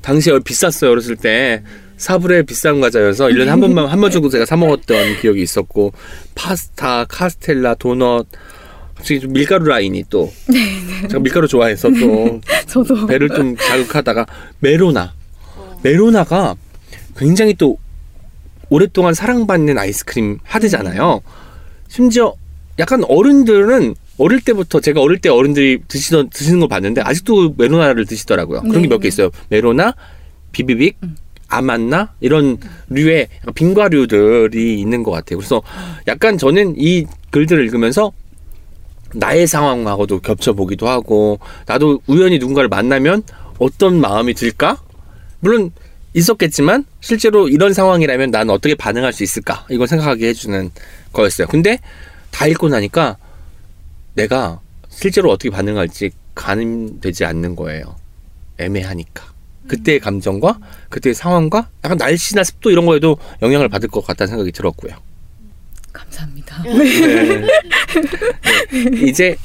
당시에 비쌌어요 어렸을 때 사불에 비싼 과자여서 1년에 한 번만 한 번 정도 제가 사 먹었던 기억이 있었고 파스타, 카스텔라, 도넛 갑자기 좀 밀가루 라인이 또 제가 밀가루 좋아해서 또 저도 배를 좀 자극하다가 메로나 메로나가 굉장히 또 오랫동안 사랑받는 아이스크림 하드잖아요. 심지어 약간 어른들은 어릴 때부터 제가 어릴 때 어른들이 드시던 드시는 걸 봤는데 아직도 메로나를 드시더라고요. 그런 게 몇개 네. 있어요. 메로나, 비비빅, 음. 아만나 이런 류의 빙과류들이 있는 것 같아요. 그래서 약간 저는 이 글들을 읽으면서 나의 상황하고도 겹쳐보기도 하고 나도 우연히 누군가를 만나면 어떤 마음이 들까? 물론 있었겠지만 실제로 이런 상황이라면 나는 어떻게 반응할 수 있을까? 이걸 생각하게 해주는 거였어요. 근데 다 읽고 나니까 내가 실제로 어떻게 반응할지 가늠되지 않는 거예요. 애매하니까. 그때의 감정과 그때의 상황과 약간 날씨나 습도 이런 거에도 영향을 받을 것 같다는 생각이 들었고요. 감사합니다. 네. 네. 이제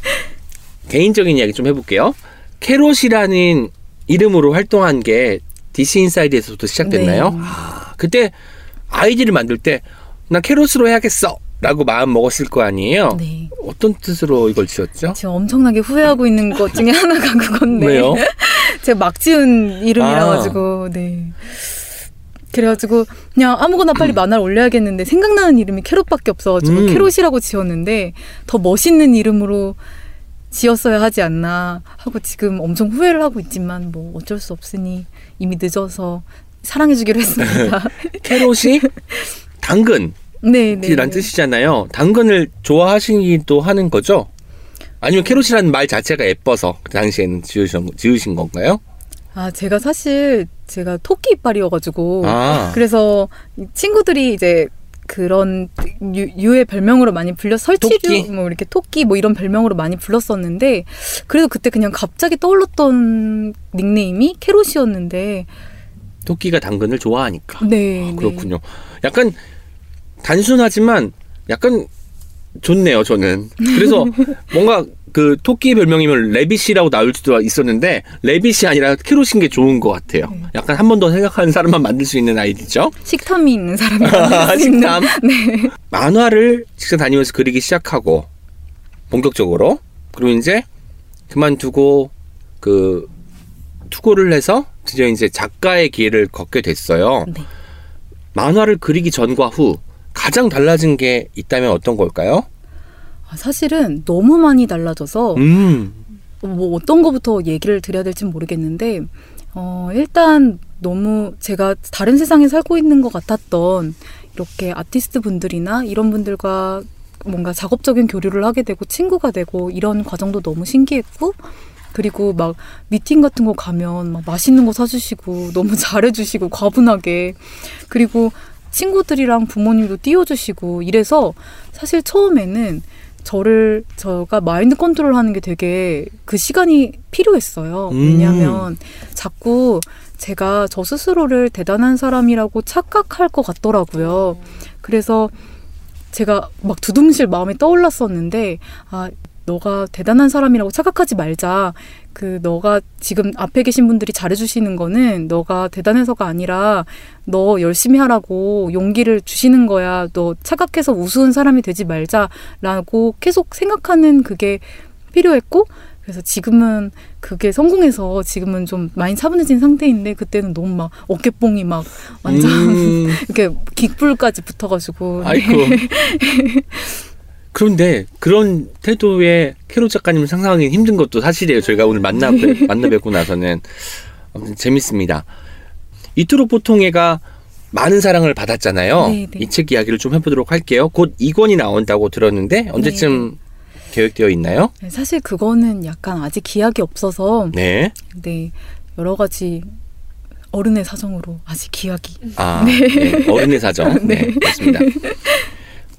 개인적인 이야기 좀 해볼게요. 캐롯이라는 이름으로 활동한 게 DC 인사이드에서부터 시작됐나요? 네. 아, 그때 아이디를 만들 때 나 캐롯으로 해야겠어 라고 마음 먹었을 거 아니에요? 네. 어떤 뜻으로 이걸 지었죠? 제가 엄청나게 후회하고 있는 것 중에 하나가 그건데. 왜요? 제가 막 지은 이름이라 아. 가지고 네. 그래가지고 그냥 아무거나 빨리 만화를 올려야겠는데 생각나는 이름이 캐롯밖에 없어가지고 음. 캐롯이라고 지었는데 더 멋있는 이름으로 지었어야 하지 않나 하고 지금 엄청 후회를 하고 있지만 뭐 어쩔 수 없으니 이미 늦어서 사랑해주기로 했습니다. 캐롯이 당근 네, 네. 뜻이잖아요. 당근을 좋아하시기도 하는 거죠? 아니면 캐롯이라는 말 자체가 예뻐서 그 당시에는 지으신, 지으신 건가요? 아 제가 사실 제가 토끼 이빨이어가지고 아. 그래서 이 친구들이 이제 그런 유, 유의 별명으로 많이 불려 설치류 토끼? 뭐 이렇게 토끼 뭐 이런 별명으로 많이 불렀었는데 그래도 그때 그냥 갑자기 떠올랐던 닉네임이 캐롯이었는데 토끼가 당근을 좋아하니까. 네, 아, 그렇군요. 약간 단순하지만 약간 좋네요, 저는. 그래서 뭔가 그 토끼 별명이면 레빗이라고 나올 수도 있었는데 레빗이 아니라 캐롯인 게 좋은 것 같아요. 네. 약간 한 번 더 생각하는 사람만 만들 수 있는 아이디죠. 네. 식탐이 있는 사람이 만들 수 있는 식탐. 네. 만화를 직접 다니면서 그리기 시작하고 본격적으로 그리고 이제 그만두고 그 투고를 해서 드디어 이제 작가의 길을 걷게 됐어요. 네. 만화를 그리기 전과 후 가장 달라진 게 있다면 어떤 걸까요? 아, 사실은 너무 많이 달라져서 음, 뭐 어떤 거부터 얘기를 드려야 될지 모르겠는데 어, 일단 너무 제가 다른 세상에 살고 있는 것 같았던 이렇게 아티스트 분들이나 이런 분들과 뭔가 작업적인 교류를 하게 되고 친구가 되고 이런 과정도 너무 신기했고 그리고 막 미팅 같은 거 가면 막 맛있는 거 사주시고 너무 잘해주시고 과분하게 그리고 친구들이랑 부모님도 띄워주시고 이래서 사실 처음에는 저를 저가 마인드 컨트롤 하는 게 되게 그 시간이 필요했어요. 음. 왜냐하면 자꾸 제가 저 스스로를 대단한 사람이라고 착각할 것 같더라고요. 그래서 제가 막 두둥실 마음에 떠올랐었는데 아 너가 대단한 사람이라고 착각하지 말자. 그 너가 지금 앞에 계신 분들이 잘해주시는 거는 너가 대단해서가 아니라 너 열심히 하라고 용기를 주시는 거야. 너 착각해서 우스운 사람이 되지 말자라고 계속 생각하는 그게 필요했고 그래서 지금은 그게 성공해서 지금은 좀 많이 차분해진 상태인데 그때는 너무 막 어깨뽕이 막 완전 음, 이렇게 깃불까지 붙어가지고 아이고. 그런데 그런 태도의 캐롯 작가님을 상상하기 힘든 것도 사실이에요. 저희가 오늘 만나 뵙- 만나 뵙고 나서는 아무튼 재밌습니다. 이토록 보통 애가 많은 사랑을 받았잖아요. 네, 네. 이책 이야기를 좀 해보도록 할게요. 곧 2권이 나온다고 들었는데 언제쯤 계획되어 있나요? 네, 사실 그거는 약간 아직 기약이 없어서 네. 네 여러 가지 어른의 사정으로 아직 기약이 아, 네. 어른의 사정. 네, 맞습니다.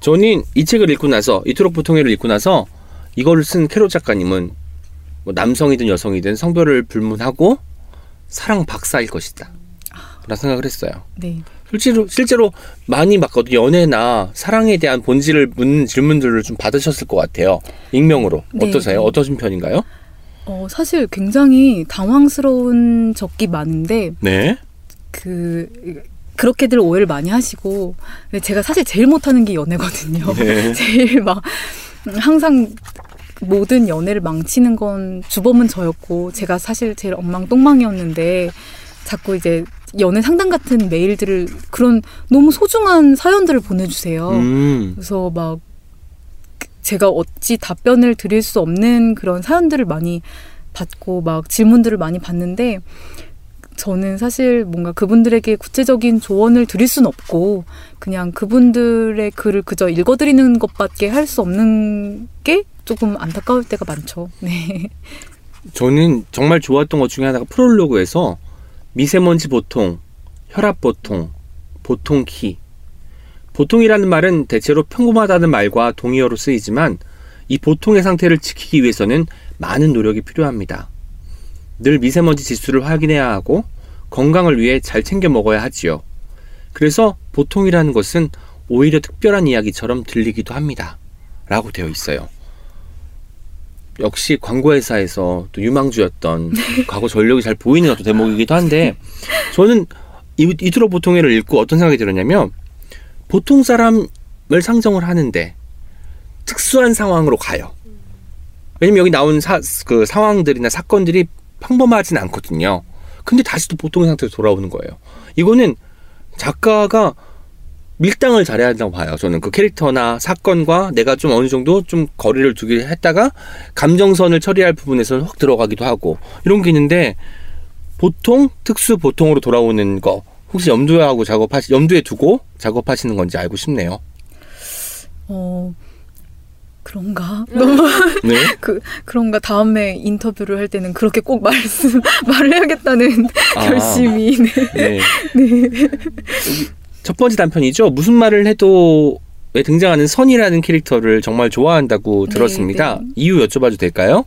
저는 이 책을 읽고 나서 이토록 보통애를 읽고 나서 이거를 쓴 캐롯 작가님은 뭐 남성이든 여성이든 성별을 불문하고 사랑 박사일 것이다. 라는 생각을 했어요. 네 실제로 실제로 많이 봤거든요. 연애나 사랑에 대한 본질을 묻는 질문들을 좀 받으셨을 것 같아요. 익명으로 네. 어떠세요? 어떠신 편인가요? 어, 사실 굉장히 당황스러운 적이 많은데 네. 그 그렇게들 오해를 많이 하시고 제가 사실 제일 못하는 게 연애거든요. 네. 제일 막 항상 모든 연애를 망치는 건 주범은 저였고 제가 사실 제일 엉망똥망이었는데 자꾸 이제 연애 상담 같은 메일들을 그런 너무 소중한 사연들을 보내주세요. 음. 그래서 막 제가 어찌 답변을 드릴 수 없는 그런 사연들을 많이 받고 막 질문들을 많이 받는데 저는 사실 뭔가 그분들에게 구체적인 조언을 드릴 수는 없고 그냥 그분들의 글을 그저 읽어드리는 것밖에 할 수 없는 게 조금 안타까울 때가 많죠. 네. 저는 정말 좋았던 것 중에 하나가 프롤로그에서 미세먼지 보통, 혈압 보통, 보통 키. 보통이라는 말은 대체로 평범하다는 말과 동의어로 쓰이지만 이 보통의 상태를 지키기 위해서는 많은 노력이 필요합니다. 늘 미세먼지 지수를 확인해야 하고 건강을 위해 잘 챙겨 먹어야 하지요. 그래서 보통이라는 것은 오히려 특별한 이야기처럼 들리기도 합니다. 라고 되어 있어요. 역시 광고회사에서 또 유망주였던 과거 전력이 잘 보이는 어떤 대목이기도 한데 저는 이- 이토록 보통회를 읽고 어떤 생각이 들었냐면 보통 사람을 상정을 하는데 특수한 상황으로 가요. 왜냐면 여기 나온 사, 그 상황들이나 사건들이 평범하진 않거든요. 근데 다시 또 보통의 상태로 돌아오는 거예요. 이거는 작가가 밀당을 잘해야 한다고 봐요. 저는 그 캐릭터나 사건과 내가 좀 어느 정도 좀 거리를 두게 했다가 감정선을 처리할 부분에서 확 들어가기도 하고 이런 게 있는데 보통 특수 보통으로 돌아오는 거 혹시 염두에 하고 작업하시 염두에 두고 작업하시는 건지 알고 싶네요. 어 그런가? 너무 네. 그 그런가 다음에 인터뷰를 할 때는 그렇게 꼭 말씀 말을 해야겠다는 아. 결심이 네. 네. 여기 첫 번째 단편이죠. 무슨 말을 해도 에 등장하는 선이라는 캐릭터를 정말 좋아한다고 네, 들었습니다. 네. 이유 여쭤봐도 될까요?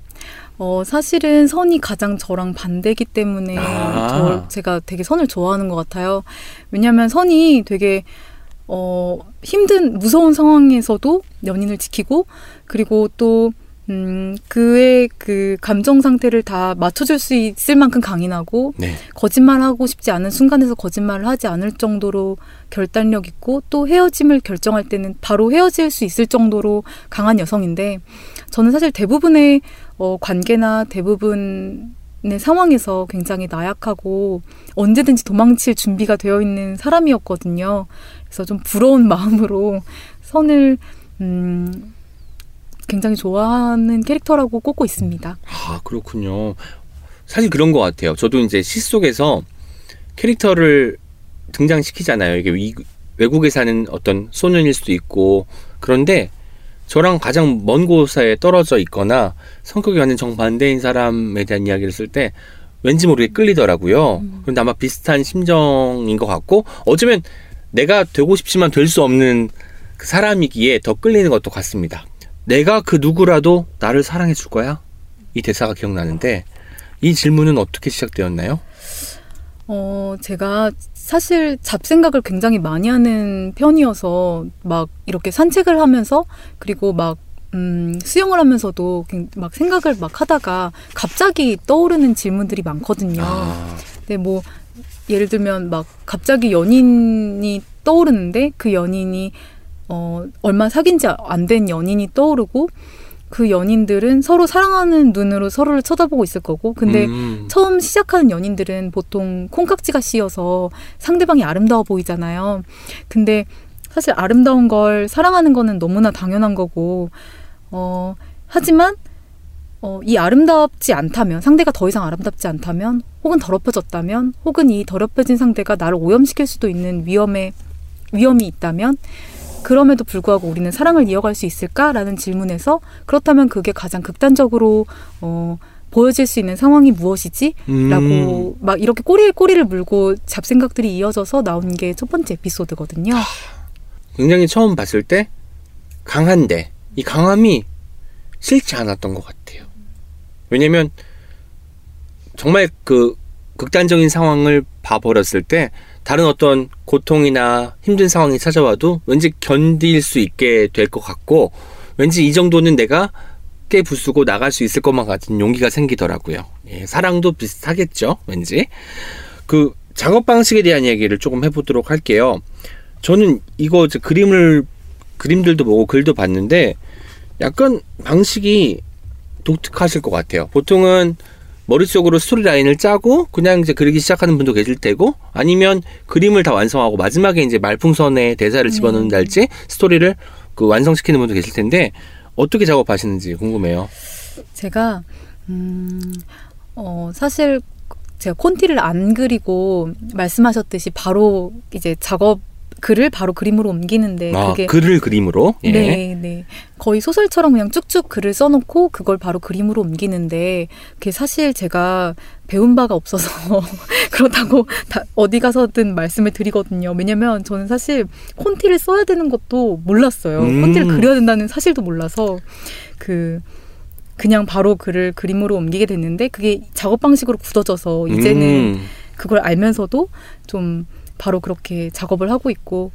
어 사실은 선이 가장 저랑 반대기 때문에 아. 저 제가 되게 선을 좋아하는 것 같아요. 왜냐하면 선이 되게 어 힘든 무서운 상황에서도 연인을 지키고 그리고 또 음, 그의 그 감정 상태를 다 맞춰줄 수 있을 만큼 강인하고 네. 거짓말하고 싶지 않은 순간에서 거짓말을 하지 않을 정도로 결단력 있고 또 헤어짐을 결정할 때는 바로 헤어질 수 있을 정도로 강한 여성인데 저는 사실 대부분의 어, 관계나 대부분 의 상황에서 굉장히 나약하고 언제든지 도망칠 준비가 되어 있는 사람이었거든요. 그래서 좀 부러운 마음으로 선을 음, 굉장히 좋아하는 캐릭터라고 꼽고 있습니다. 아 그렇군요. 사실 그런 것 같아요. 저도 이제 시 속에서 캐릭터를 등장시키잖아요. 이게 위- 외국에 사는 어떤 소년일 수도 있고 그런데 저랑 가장 먼 곳에 떨어져 있거나 성격이 완전 정반대인 사람에 대한 이야기를 쓸 때 왠지 모르게 끌리더라고요. 그런데 아마 비슷한 심정인 것 같고 어쩌면 내가 되고 싶지만 될 수 없는 그 사람이기에 더 끌리는 것도 같습니다. 내가 그 누구라도 나를 사랑해 줄 거야? 이 대사가 기억나는데 이 질문은 어떻게 시작되었나요? 어, 제가 사실 잡생각을 굉장히 많이 하는 편이어서 막 이렇게 산책을 하면서 그리고 막 음, 수영을 하면서도 굉- 막 생각을 막 하다가 갑자기 떠오르는 질문들이 많거든요. 아, 근데 뭐 예를 들면 막 갑자기 연인이 떠오르는데 그 연인이 어 얼마 사귄 지 안 된 연인이 떠오르고 그 연인들은 서로 사랑하는 눈으로 서로를 쳐다보고 있을 거고. 근데 음, 처음 시작하는 연인들은 보통 콩깍지가 씌어서 상대방이 아름다워 보이잖아요. 근데 사실 아름다운 걸 사랑하는 거는 너무나 당연한 거고, 어, 하지만, 어, 이 아름답지 않다면, 상대가 더 이상 아름답지 않다면, 혹은 더럽혀졌다면, 혹은 이 더럽혀진 상대가 나를 오염시킬 수도 있는 위험에, 위험이 있다면, 그럼에도 불구하고 우리는 사랑을 이어갈 수 있을까라는 질문에서 그렇다면 그게 가장 극단적으로 어, 보여질 수 있는 상황이 무엇이지? 음, 라고 막 이렇게 꼬리에 꼬리를 물고 잡생각들이 이어져서 나온 게 첫 번째 에피소드거든요. 굉장히 처음 봤을 때 강한데 이 강함이 싫지 않았던 것 같아요. 왜냐면 정말 그 극단적인 상황을 봐버렸을 때 다른 어떤 고통이나 힘든 상황이 찾아와도 왠지 견딜 수 있게 될 것 같고 왠지 이 정도는 내가 깨 부수고 나갈 수 있을 것만 같은 용기가 생기더라고요. 예, 사랑도 비슷하겠죠, 왠지. 그 작업 방식에 대한 얘기를 조금 해보도록 할게요. 저는 이거 이제 그림을 그림들도 보고 글도 봤는데 약간 방식이 독특하실 것 같아요. 보통은 머릿속으로 스토리 라인을 짜고 그냥 이제 그리기 시작하는 분도 계실 테고 아니면 그림을 다 완성하고 마지막에 이제 말풍선에 대사를 집어넣는달지 스토리를 그 완성시키는 분도 계실 텐데 어떻게 작업하시는지 궁금해요. 제가 음, 어, 사실 제가 콘티를 안 그리고 말씀하셨듯이 바로 이제 작업 글을 바로 그림으로 옮기는데 아, 그게 글을 그림으로. 예. 네, 네. 거의 소설처럼 그냥 쭉쭉 글을 써놓고 그걸 바로 그림으로 옮기는데 그게 사실 제가 배운 바가 없어서 그렇다고 다 어디 가서든 말씀을 드리거든요. 왜냐면 저는 사실 콘티를 써야 되는 것도 몰랐어요. 음. 콘티를 그려야 된다는 사실도 몰라서 그 그냥 바로 글을 그림으로 옮기게 됐는데 그게 작업 방식으로 굳어져서 이제는 음, 그걸 알면서도 좀 바로 그렇게 작업을 하고 있고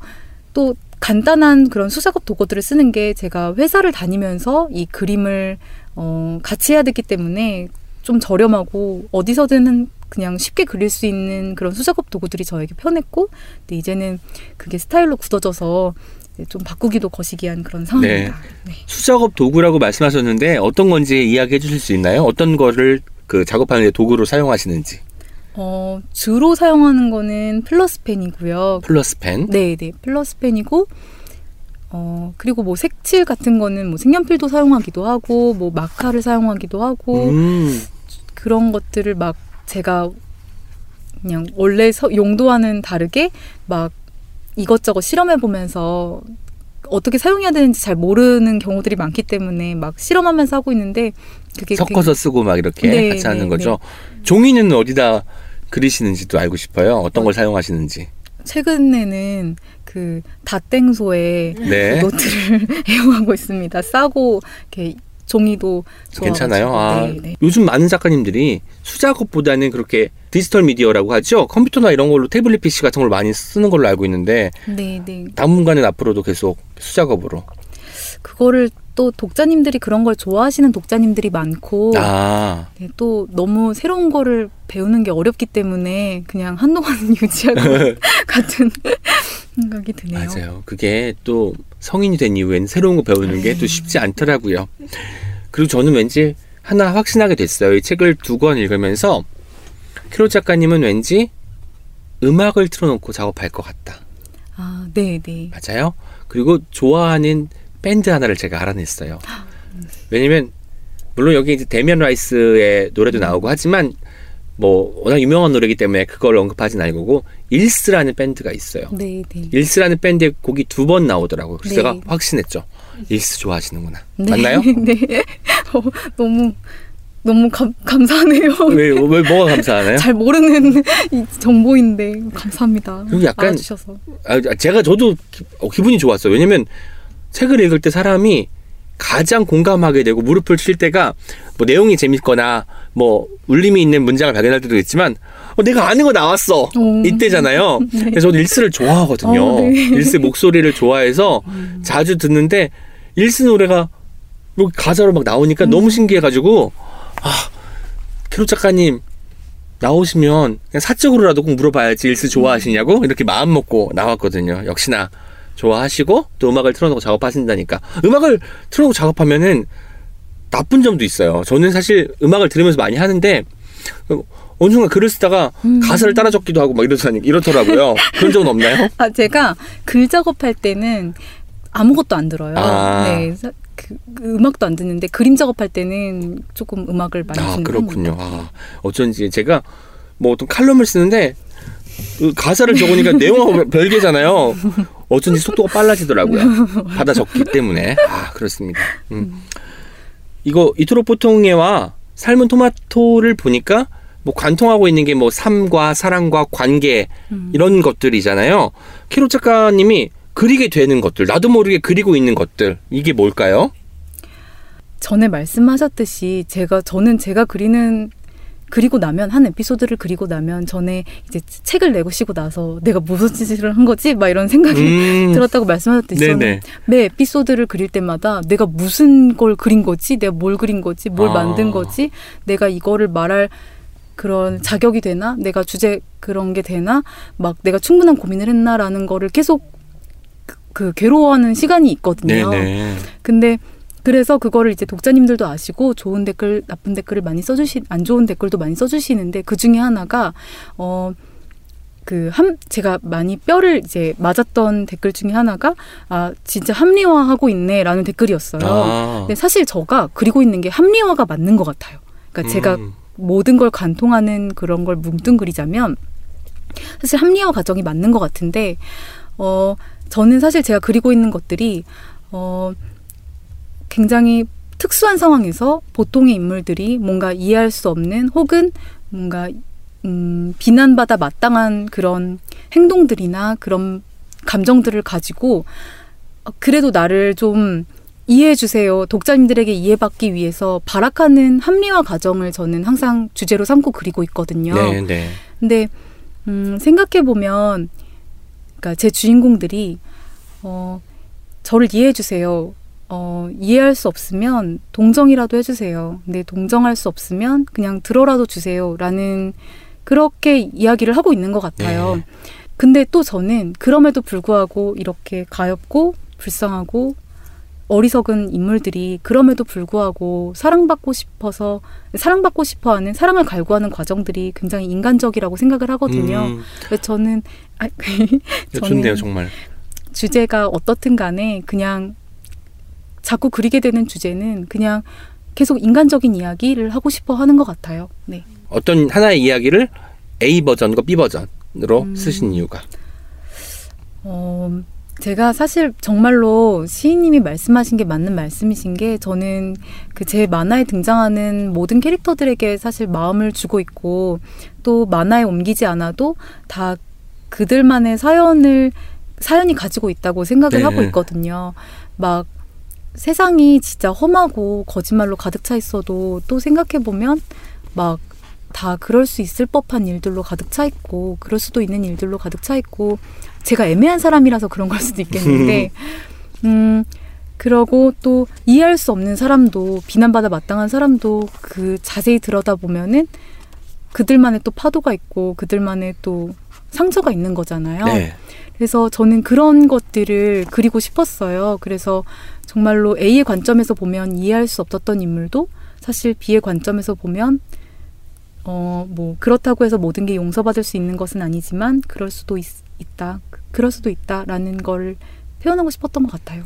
또 간단한 그런 수작업 도구들을 쓰는 게 제가 회사를 다니면서 이 그림을 어, 같이 해야 되기 때문에 좀 저렴하고 어디서든 그냥 쉽게 그릴 수 있는 그런 수작업 도구들이 저에게 편했고 근데 이제는 그게 스타일로 굳어져서 좀 바꾸기도 거시기한 그런 상황입니다. 네. 수작업 도구라고 말씀하셨는데 어떤 건지 이야기해 주실 수 있나요? 어떤 거를 그 작업하는 데 도구로 사용하시는지. 어, 주로 사용하는 거는 플러스펜이고요. 플러스펜. 네, 네. 플러스펜이고 어, 그리고 뭐 색칠 같은 거는 뭐 색연필도 사용하기도 하고 뭐 마카를 사용하기도 하고 음. 그런 것들을 막 제가 그냥 원래 서- 용도와는 다르게 막 이것저것 실험해 보면서 어떻게 사용해야 되는지 잘 모르는 경우들이 많기 때문에 막 실험하면서 하고 있는데 그게 섞어서 쓰고 막 이렇게 네, 같이 하는 네, 거죠. 종이는 어디다 그리시는지도 알고 싶어요. 어떤 걸 사용하시는지. 최근에는 그 다땡소에 네. 노트를 애용하고 있습니다. 싸고 이렇게 종이도. 괜찮아요. 아, 네, 네. 요즘 많은 작가님들이 수작업보다는 그렇게 디지털 미디어라고 하죠. 컴퓨터나 이런 걸로 태블릿 PC 같은 걸 많이 쓰는 걸로 알고 있는데 네, 네. 당분간은 앞으로도 계속 수작업으로. 그거를 또 독자님들이 그런 걸 좋아하시는 독자님들이 많고 아, 네, 또 너무 새로운 거를 배우는 게 어렵기 때문에 그냥 한동안은 유지하고 같은 생각이 드네요. 맞아요. 그게 또 성인이 된 이후엔 새로운 거 배우는 게 또 쉽지 않더라고요. 그리고 저는 왠지 하나 확신하게 됐어요. 이 책을 두 권 읽으면서 캐롯 작가님은 왠지 음악을 틀어놓고 작업할 것 같다. 아, 네, 네. 맞아요. 그리고 좋아하는 밴드 하나를 제가 알아냈어요. 왜냐면 물론 여기 이제 데미안 라이스의 노래도 나오고 하지만 뭐 워낙 유명한 노래이기 때문에 그걸 언급하진 않고 일스라는 밴드가 있어요. 네, 네. 일스라는 밴드의 곡이 두 번 나오더라고요. 그래서 네. 제가 확신했죠. 일스 좋아하시는구나. 네. 맞나요? 네. 어, 너무 너무 감, 감사하네요. 왜, 왜 뭐가 감사하나요? 잘 모르는 이 정보인데 감사합니다. 그리고 약간- 알아주셔서. 아, 제가 저도 기, 어, 기분이 좋았어요. 왜냐면 책을 읽을 때 사람이 가장 공감하게 되고 무릎을 칠 때가 뭐 내용이 재밌거나 뭐 울림이 있는 문장을 발견할 때도 있지만 어, 내가 아는 거 나왔어 오. 이때잖아요. 그래서 저도 일스를 좋아하거든요. 어, 네. 일스 목소리를 좋아해서 자주 듣는데 일스 노래가 뭐 가사로 막 나오니까 너무 신기해가지고 아 캐롯 작가님 나오시면 그냥 사적으로라도 꼭 물어봐야지 Eels 좋아하시냐고 이렇게 마음 먹고 나왔거든요. 역시나 좋아하시고 또 음악을 틀어놓고 작업하신다니까 음악을 틀어놓고 작업하면은 나쁜 점도 있어요. 저는 사실 음악을 들으면서 많이 하는데 어느 순간 글을 쓰다가 음. 가사를 따라 적기도 하고 막 이러더니 이렇더라고요. 그런 적은 없나요? 아 제가 글 작업할 때는 아무것도 안 들어요. 아. 네. 사- 그, 그 음악도 안 듣는데 그림 작업할 때는 조금 음악을 많이 아 듣는 그렇군요. 아, 어쩐지 제가 뭐 어떤 칼럼을 쓰는데 그 가사를 적으니까 내용하고 별개잖아요. 어쩐지 속도가 빨라지더라고요. 받아 적기 때문에. 아 그렇습니다. 음. 이거 이토록 보통해와 삶은 토마토를 보니까 뭐 관통하고 있는 게 뭐 삶과 사랑과 관계 음. 이런 것들이잖아요. 캐롯 작가님이 그리게 되는 것들, 나도 모르게 그리고 있는 것들 이게 뭘까요? 전에 말씀하셨듯이 제가 저는 제가 그리는 그리고 나면 한 에피소드를 그리고 나면 전에 이제 책을 내고 쉬고 나서 내가 무슨 짓을 한 거지 막 이런 생각이 음, 들었다고 말씀하셨듯이 저는. 매 에피소드를 그릴 때마다 내가 무슨 걸 그린 거지 내가 뭘 그린 거지 뭘 아. 만든 거지 내가 이거를 말할 그런 자격이 되나 내가 주제 그런 게 되나 막 내가 충분한 고민을 했나라는 거를 계속 그, 그 괴로워하는 시간이 있거든요. 네네. 근데 그래서 그거를 이제 독자님들도 아시고 좋은 댓글, 나쁜 댓글을 많이 써주시, 안 좋은 댓글도 많이 써주시는데 그 중에 하나가 어. 그 함 제가 많이 뼈를 이제 맞았던 댓글 중에 하나가 아 진짜 합리화하고 있네라는 댓글이었어요. 아. 근데 사실 저가 그리고 있는 게 합리화가 맞는 것 같아요. 그러니까 제가 음. 모든 걸 관통하는 그런 걸 뭉뚱그리자면 사실 합리화 과정이 맞는 것 같은데 어 저는 사실 제가 그리고 있는 것들이 어 굉장히 특수한 상황에서 보통의 인물들이 뭔가 이해할 수 없는 혹은 뭔가 음, 비난받아 마땅한 그런 행동들이나 그런 감정들을 가지고 어, 그래도 나를 좀 이해해 주세요. 독자님들에게 이해받기 위해서 발악하는 합리화 과정을 저는 항상 주제로 삼고 그리고 있거든요. 네 네. 근데 음, 생각해 보면, 그러니까 제 주인공들이 어, 저를 이해해 주세요. 어, 이해할 수 없으면 동정이라도 해주세요. 근데 동정할 수 없으면 그냥 들어라도 주세요.라는 그렇게 이야기를 하고 있는 것 같아요. 네. 근데 또 저는 그럼에도 불구하고 이렇게 가엽고 불쌍하고 어리석은 인물들이 그럼에도 불구하고 사랑받고 싶어서 사랑받고 싶어하는 사랑을 갈구하는 과정들이 굉장히 인간적이라고 생각을 하거든요. 음, 그래서 저는 아, 좋네요, 정말. 주제가 어떻든 간에 그냥 자꾸 그리게 되는 주제는 그냥 계속 인간적인 이야기를 하고 싶어 하는 것 같아요. 네. 어떤 하나의 이야기를 A 버전과 B 버전으로 음. 쓰신 이유가. 어, 제가 사실 정말로 시인님이 말씀하신 게 맞는 말씀이신 게 저는 그 제 만화에 등장하는 모든 캐릭터들에게 사실 마음을 주고 있고 또 만화에 옮기지 않아도 다 그들만의 사연을 사연이 가지고 있다고 생각을 네. 하고 있거든요. 막 세상이 진짜 험하고 거짓말로 가득 차 있어도 또 생각해 보면 막 다 그럴 수 있을 법한 일들로 가득 차 있고 그럴 수도 있는 일들로 가득 차 있고 제가 애매한 사람이라서 그런 걸 수도 있겠는데 음 그러고 또 이해할 수 없는 사람도 비난받아 마땅한 사람도 그 자세히 들여다 보면은 그들만의 또 파도가 있고 그들만의 또 상처가 있는 거잖아요. 네. 그래서 저는 그런 것들을 그리고 싶었어요. 그래서 정말로 A의 관점에서 보면 이해할 수 없었던 인물도 사실 B의 관점에서 보면 어, 뭐, 그렇다고 해서 모든 게 용서받을 수 있는 것은 아니지만, 그럴 수도 있, 다 그럴 수도 있다 라는 걸 표현하고 싶었던 것 같아요.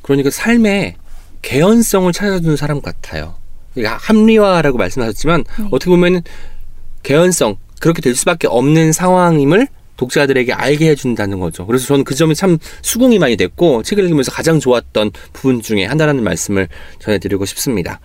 그러니까 삶에 개연성을 찾아주는 사람 같아요. 그러니까 합리화라고 말씀하셨지만 네. 어떻게 보면 개연성 그렇게 될 수밖에 없는 상황임을 독자들에게 알게 해준다는 거죠. 그래서 저는 그 점이 참 수긍이 많이 됐고 책을 읽으면서 가장 좋았던 부분 중에 하나라는 말씀을 전해드리고 싶습니다.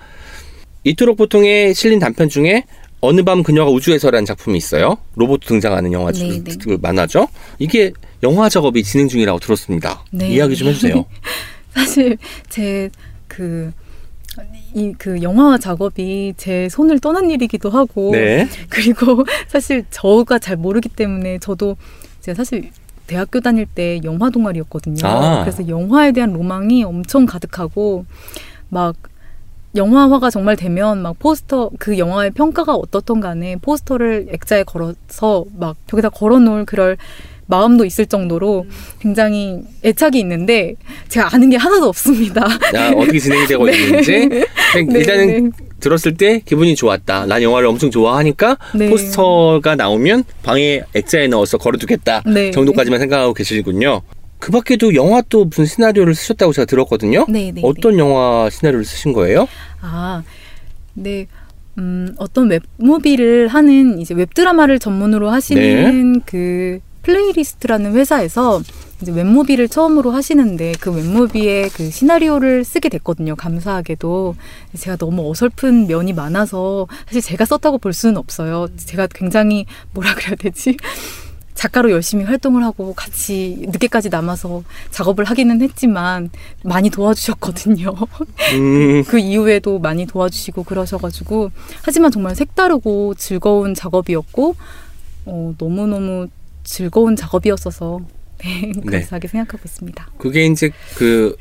이토록 보통에 실린 단편 중에 어느 밤 그녀가 우주에서라는 작품이 있어요. 로봇 등장하는 영화 중 네, 네. 그 만화죠. 이게 영화 작업이 진행 중이라고 들었습니다. 네. 이야기 좀 해주세요. 사실, 제, 그, 이, 그 영화 작업이 제 손을 떠난 일이기도 하고, 네. 그리고 사실 저가 잘 모르기 때문에 저도 제가 사실 대학교 다닐 때 영화 동아리였거든요. 아. 그래서 영화에 대한 로망이 엄청 가득하고 막 영화화가 정말 되면 막 포스터 그 영화의 평가가 어떻던 간에 포스터를 액자에 걸어서 막 벽에다 걸어 놓을 그럴 마음도 있을 정도로 굉장히 애착이 있는데 제가 아는 게 하나도 없습니다. 자, 어떻게 진행이 되고 있는지 그냥 네, 일단은 네. 들었을 때 기분이 좋았다. 난 영화를 엄청 좋아하니까 네. 포스터가 나오면 방에 액자에 넣어서 걸어두겠다 네. 정도까지만 생각하고 계시군요. 그 밖에도 영화 또 무슨 시나리오를 쓰셨다고 제가 들었거든요. 네, 네, 어떤 영화 시나리오를 쓰신 거예요? 아, 네. 음, 어떤 web movie를 하는 이제 웹드라마를 전문으로 하시는 네. 그 플레이리스트라는 회사에서 이제 web movie를 처음으로 하시는데 그 web movie의 그 시나리오를 쓰게 됐거든요. 감사하게도 제가 너무 어설픈 면이 많아서 사실 제가 썼다고 볼 수는 없어요. 제가 굉장히 뭐라 그래야 되지? 작가로 열심히 활동을 하고 같이 늦게까지 남아서 작업을 하기는 했지만 많이 도와주셨거든요. 음, 그 이후에도 많이 도와주시고 그러셔가지고 하지만 정말 색다르고 즐거운 작업이었고 어, 너무너무 즐거운 작업이었어서 네, 감사하게 생각하고 있습니다. 그게 이제 그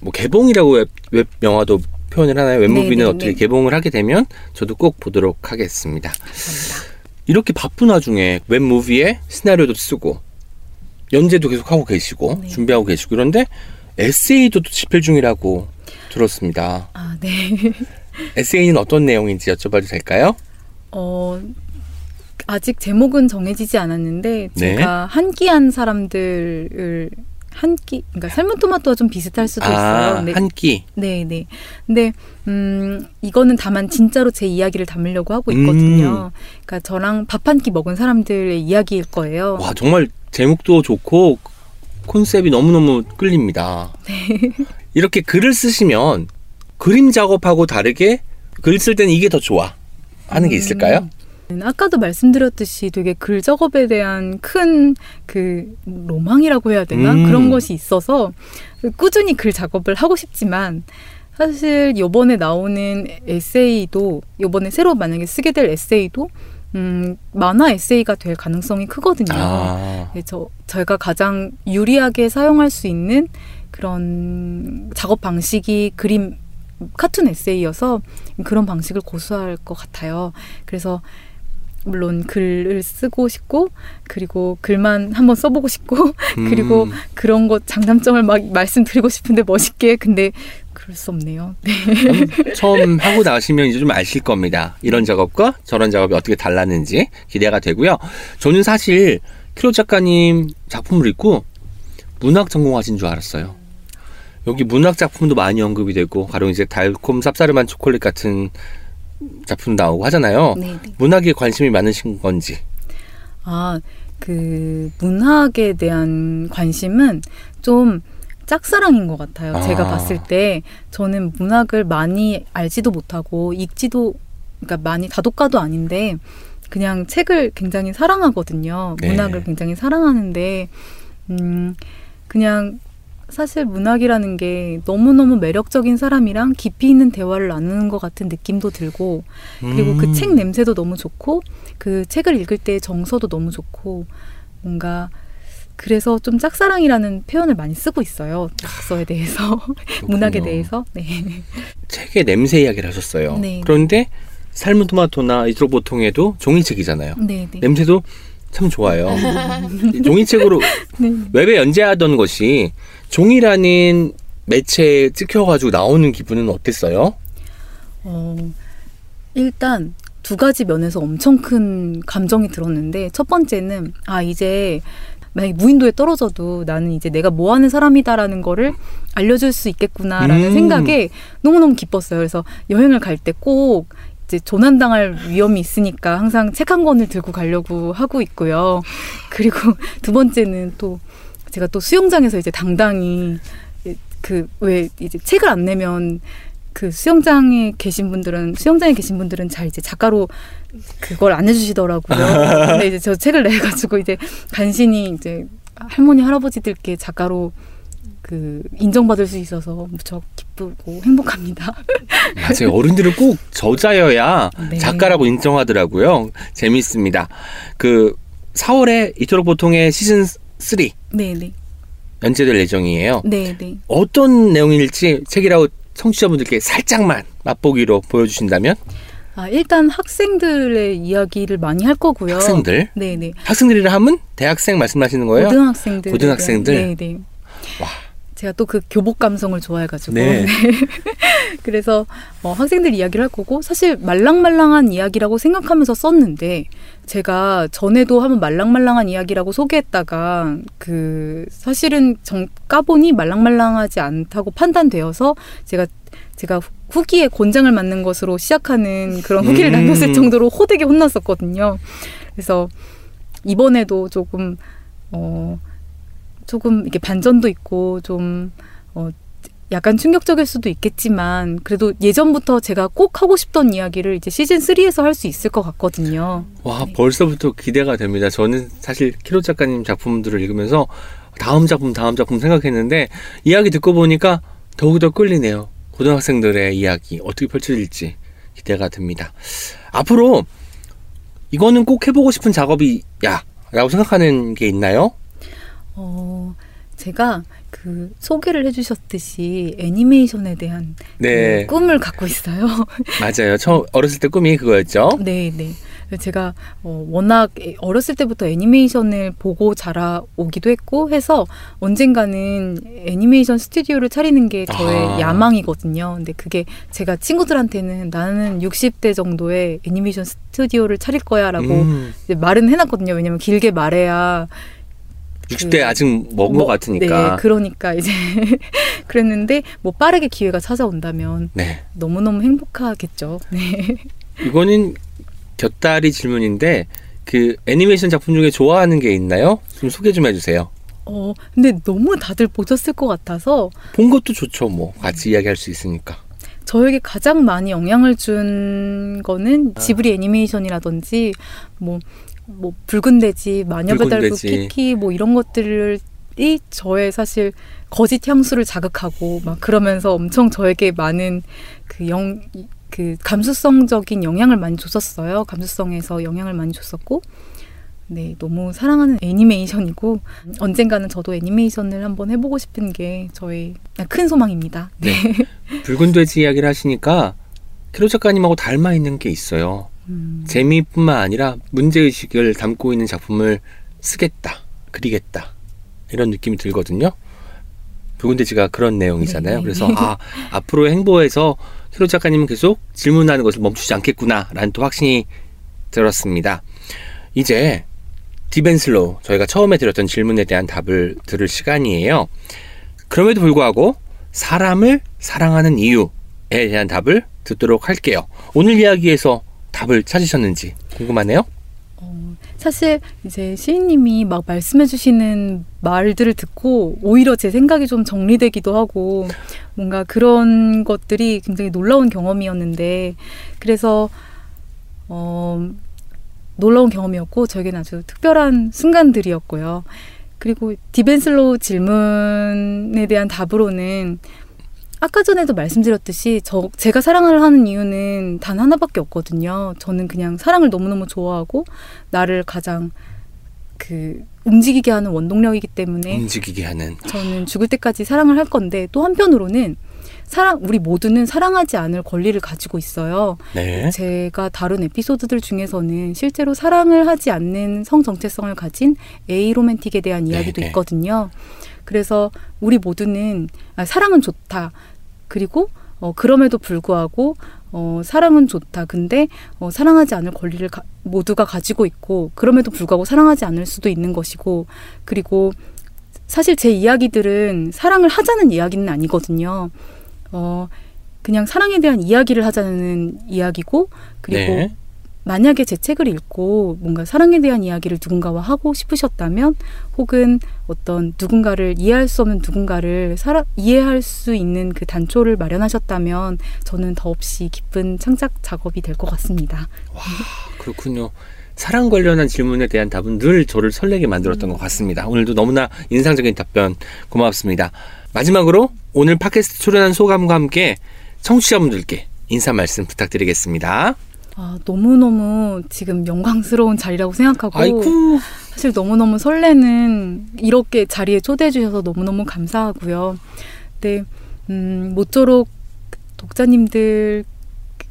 뭐 개봉이라고 웹, 웹 영화도 표현을 하나요? web movie는 네, 네, 어떻게 네. 개봉을 하게 되면 저도 꼭 보도록 하겠습니다. 감사합니다. 이렇게 바쁜 와중에 웹무비에 시나리오도 쓰고 연재도 계속 하고 계시고 네. 준비하고 계시고 그런데 에세이도 또 집필 중이라고 들었습니다. 아, 네. 에세이는 어떤 내용인지 여쭤봐도 될까요? 어, 아직 제목은 정해지지 않았는데 네. 제가 한끼한 사람들을 한 끼 그러니까 삶은 토마토와 좀 비슷할 수도 있어요. 아, 네. 한 끼. 네, 네. 근데 음 이거는 다만 진짜로 제 이야기를 담으려고 하고 있거든요. 그러니까 저랑 밥 한 끼 먹은 사람들의 이야기일 거예요. 와 정말 제목도 좋고 콘셉트이 너무 너무 끌립니다. 네. 이렇게 글을 쓰시면 그림 작업하고 다르게 글 쓸 때는 이게 더 좋아 하는 게 있을까요? 음, 아까도 말씀드렸듯이 되게 글 작업에 대한 큰 그 로망이라고 해야 되나 음. 그런 것이 있어서 꾸준히 글 작업을 하고 싶지만 사실 요번에 나오는 에세이도 요번에 새로 만약에 쓰게 될 에세이도 음, 만화 에세이가 될 가능성이 크거든요. 아, 네, 저 저희가 가장 유리하게 사용할 수 있는 그런 작업 방식이 그림 카툰 에세이여서 그런 방식을 고수할 것 같아요. 그래서 물론 글을 쓰고 싶고 그리고 글만 한번 써보고 싶고 그리고 음, 그런 것 장단점을 막 말씀드리고 싶은데 멋있게 근데 그럴 수 없네요. 네. 처음 하고 나시면 이제 좀 아실 겁니다. 이런 작업과 저런 작업이 어떻게 달랐는지 기대가 되고요. 저는 사실 키로 작가님 작품을 읽고 문학 전공하신 줄 알았어요. 여기 문학 작품도 많이 언급이 되고 가령 이제 달콤 쌉싸름한 초콜릿 같은 작품 나오고 하잖아요. 네, 네. 문학에 관심이 많으신 건지. 아, 그 문학에 대한 관심은 좀 짝사랑인 것 같아요. 아. 제가 봤을 때 저는 문학을 많이 알지도 못하고 읽지도 그러니까 많이 다독가도 아닌데 그냥 책을 굉장히 사랑하거든요. 네. 문학을 굉장히 사랑하는데 음 그냥 사실 문학이라는 게 너무너무 매력적인 사람이랑 깊이 있는 대화를 나누는 것 같은 느낌도 들고 그리고 음. 그책 냄새도 너무 좋고 그 책을 읽을 때 정서도 너무 좋고 뭔가 그래서 좀 짝사랑이라는 표현을 많이 쓰고 있어요. 독서에 대해서 문학에. 대해서 네. 책의 냄새 이야기를 하셨어요. 네. 그런데 삶은 토마토나 이쪽 보통에도 종이책이잖아요. 네, 네. 냄새도 참 좋아요. 종이책으로 네. 웹에 연재하던 것이 종이라는 매체에 찍혀가지고 나오는 기분은 어땠어요? 어, 일단 두 가지 면에서 엄청 큰 감정이 들었는데 첫 번째는 아 이제 만약에 무인도에 떨어져도 나는 이제 내가 뭐 하는 사람이다라는 거를 알려줄 수 있겠구나라는 음. 생각에 너무너무 기뻤어요. 그래서 여행을 갈 때 꼭 이제 조난당할 위험이 있으니까 항상 책 한 권을 들고 가려고 하고 있고요. 그리고 두 번째는 또 제가 또 수영장에서 이제 당당히 그 왜 이제 책을 안 내면 그 수영장에 계신 분들은 수영장에 계신 분들은 잘 이제 작가로 그걸 안 해주시더라고요. 근데 이제 저 책을 내 가지고 이제 간신히 이제 할머니 할아버지들께 작가로 그 인정받을 수 있어서 무척 기쁘고 행복합니다. 맞아요. 어른들은 꼭 저자여야 네. 작가라고 인정하더라고요. 재밌습니다. 그 4월에 이토록 보통의 시즌 3 네네 연재될 예정이에요. 네네. 어떤 내용일지 책이라고 청취자분들께 살짝만 맛보기로 보여주신다면 아 일단 학생들의 이야기를 많이 할 거고요. 학생들 네네. 학생들이라 하면 대학생 말씀하시는 거예요? 고등학생들. 고등학생들? 네네. 와. 제가 또 그 교복 감성을 좋아해가지고. 네. 그래서 어, 학생들 이야기를 할 거고 사실 말랑말랑한 이야기라고 생각하면서 썼는데 제가 전에도 한번 말랑말랑한 이야기라고 소개했다가 그 사실은 정 까보니 말랑말랑하지 않다고 판단되어서 제가 제가 후- 후기에 곤장을 맞는 것으로 시작하는 그런 후기를 음. 남겼을 정도로 호되게 혼났었거든요. 그래서 이번에도 조금 어 조금 이게 반전도 있고 좀 어, 약간 충격적일 수도 있겠지만 그래도 예전부터 제가 꼭 하고 싶던 이야기를 이제 시즌 3에서 할 수 있을 것 같거든요. 와 네. 벌써부터 기대가 됩니다. 저는 사실 키로 작가님 작품들을 읽으면서 다음 작품 다음 작품 생각했는데 이야기 듣고 보니까 더욱더 끌리네요. 고등학생들의 이야기 어떻게 펼쳐질지 기대가 됩니다. 앞으로 이거는 꼭 해보고 싶은 작업이야 라고 생각하는 게 있나요? 어, 제가 그 소개를 해주셨듯이 애니메이션에 대한 네 그 꿈을 갖고 있어요. 맞아요. 저 어렸을 때 꿈이 그거였죠. 네, 네. 제가 어, 워낙 애- 어렸을 때부터 애니메이션을 보고 자라오기도 했고 해서 언젠가는 애니메이션 스튜디오를 차리는 게 저의 아. 야망이거든요. 근데 그게 제가 친구들한테는 나는 60대 정도의 애니메이션 스튜디오를 차릴 거야라고 음, 말은 해놨거든요. 왜냐면 길게 말해야 60대 아직 먹은 뭐, 것 같으니까. 네, 그러니까 이제 그랬는데 뭐 빠르게 기회가 찾아온다면 네. 너무너무 행복하겠죠. 네. 이거는 곁다리 질문인데 그 애니메이션 작품 중에 좋아하는 게 있나요? 좀 소개 좀 해주세요. 어, 근데 너무 다들 보셨을 것 같아서 본 것도 좋죠. 뭐 같이 이야기할 수 있으니까. 저에게 가장 많이 영향을 준 거는 아. 지브리 애니메이션이라든지 뭐, 뭐 붉은 돼지, 마녀배달부. 키키 뭐 이런 것들이 저의 사실 거짓 향수를 자극하고 막 그러면서 엄청 저에게 많은 그 영, 그 감수성적인 영향을 많이 줬었어요. 감수성에서 영향을 많이 줬었고 네, 너무 사랑하는 애니메이션이고 언젠가는 저도 애니메이션을 한번 해보고 싶은 게 저의 큰 소망입니다. 네. 붉은 돼지 이야기를 하시니까 키로 작가님하고 닮아 있는 게 있어요. 음. 재미뿐만 아니라 문제의식을 담고 있는 작품을 쓰겠다, 그리겠다. 이런 느낌이 들거든요. 붉은 돼지가 그런 내용이잖아요. 네. 그래서 아 앞으로의 행보에서 캐롯 작가님은 계속 질문하는 것을 멈추지 않겠구나라는 또 확신이 들었습니다. 이제 디벤슬로 저희가 처음에 드렸던 질문에 대한 답을 들을 시간이에요. 그럼에도 불구하고 사람을 사랑하는 이유에 대한 답을 듣도록 할게요. 오늘 이야기에서 답을 찾으셨는지 궁금하네요. 어, 사실 이제 시인님이 막 말씀해 주시는 말들을 듣고 오히려 제 생각이 좀 정리되기도 하고 뭔가 그런 것들이 굉장히 놀라운 경험이었는데 그래서 어, 놀라운 경험이었고 저에게는 아주 특별한 순간들이었고요. 그리고 디벤슬로우 질문에 대한 답으로는 아까 전에도 말씀드렸듯이 저 제가 사랑을 하는 이유는 단 하나밖에 없거든요. 저는 그냥 사랑을 너무너무 좋아하고 나를 가장 그 움직이게 하는 원동력이기 때문에 움직이게 하는 저는 죽을 때까지 사랑을 할 건데 또 한편으로는 사랑 우리 모두는 사랑하지 않을 권리를 가지고 있어요. 네. 제가 다룬 에피소드들 중에서는 실제로 사랑을 하지 않는 성 정체성을 가진 에이 로맨틱에 대한 이야기도 네. 있거든요. 그래서 우리 모두는 아, 사랑은 좋다. 그리고 어, 그럼에도 불구하고 어, 사랑은 좋다. 근데 어, 사랑하지 않을 권리를 가- 모두가 가지고 있고 그럼에도 불구하고 사랑하지 않을 수도 있는 것이고 그리고 사실 제 이야기들은 사랑을 하자는 이야기는 아니거든요. 어, 그냥 사랑에 대한 이야기를 하자는 이야기고 그리고 네. 만약에 제 책을 읽고 뭔가 사랑에 대한 이야기를 누군가와 하고 싶으셨다면 혹은 어떤 누군가를 이해할 수 없는 누군가를 살아, 이해할 수 있는 그 단초를 마련하셨다면 저는 더없이 기쁜 창작 작업이 될 것 같습니다. 그렇군요. 사랑 관련한 질문에 대한 답은 늘 저를 설레게 만들었던 것 같습니다. 오늘도 너무나 인상적인 답변 고맙습니다. 마지막으로 오늘 팟캐스트 출연한 소감과 함께 청취자분들께 인사 말씀 부탁드리겠습니다. 아, 너무너무 지금 영광스러운 자리라고 생각하고 아이쿠. 사실 너무너무 설레는 이렇게 자리에 초대해 주셔서 너무너무 감사하고요. 네, 음, 모쪼록 독자님들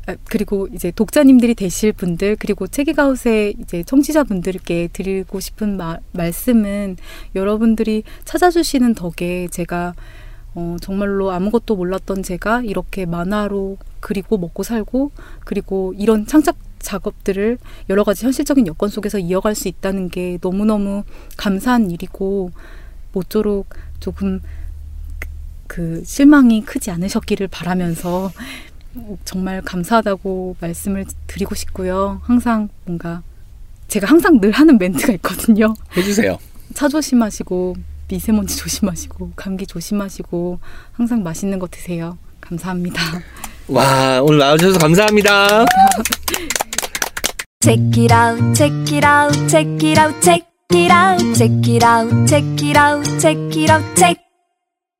아, 그리고 이제 독자님들이 되실 분들 그리고 책이가웃의 이제 청취자분들께 드리고 싶은 마, 말씀은 여러분들이 찾아주시는 덕에 제가 어, 정말로 아무것도 몰랐던 제가 이렇게 만화로 그리고 먹고 살고 그리고 이런 창작 작업들을 여러 가지 현실적인 여건 속에서 이어갈 수 있다는 게 너무너무 감사한 일이고 모쪼록 조금 그- 그 실망이 크지 않으셨기를 바라면서 정말 감사하다고 말씀을 드리고 싶고요. 항상 뭔가 제가 항상 늘 하는 멘트가 있거든요. 해주세요. 차 조심하시고 미세먼지 조심하시고 감기 조심하시고 항상 맛있는 거 드세요. 감사합니다. 와, 오늘 나와주셔서 감사합니다. Check it out, check it out, check it out, check it out, check it out, check it out, check it out, check.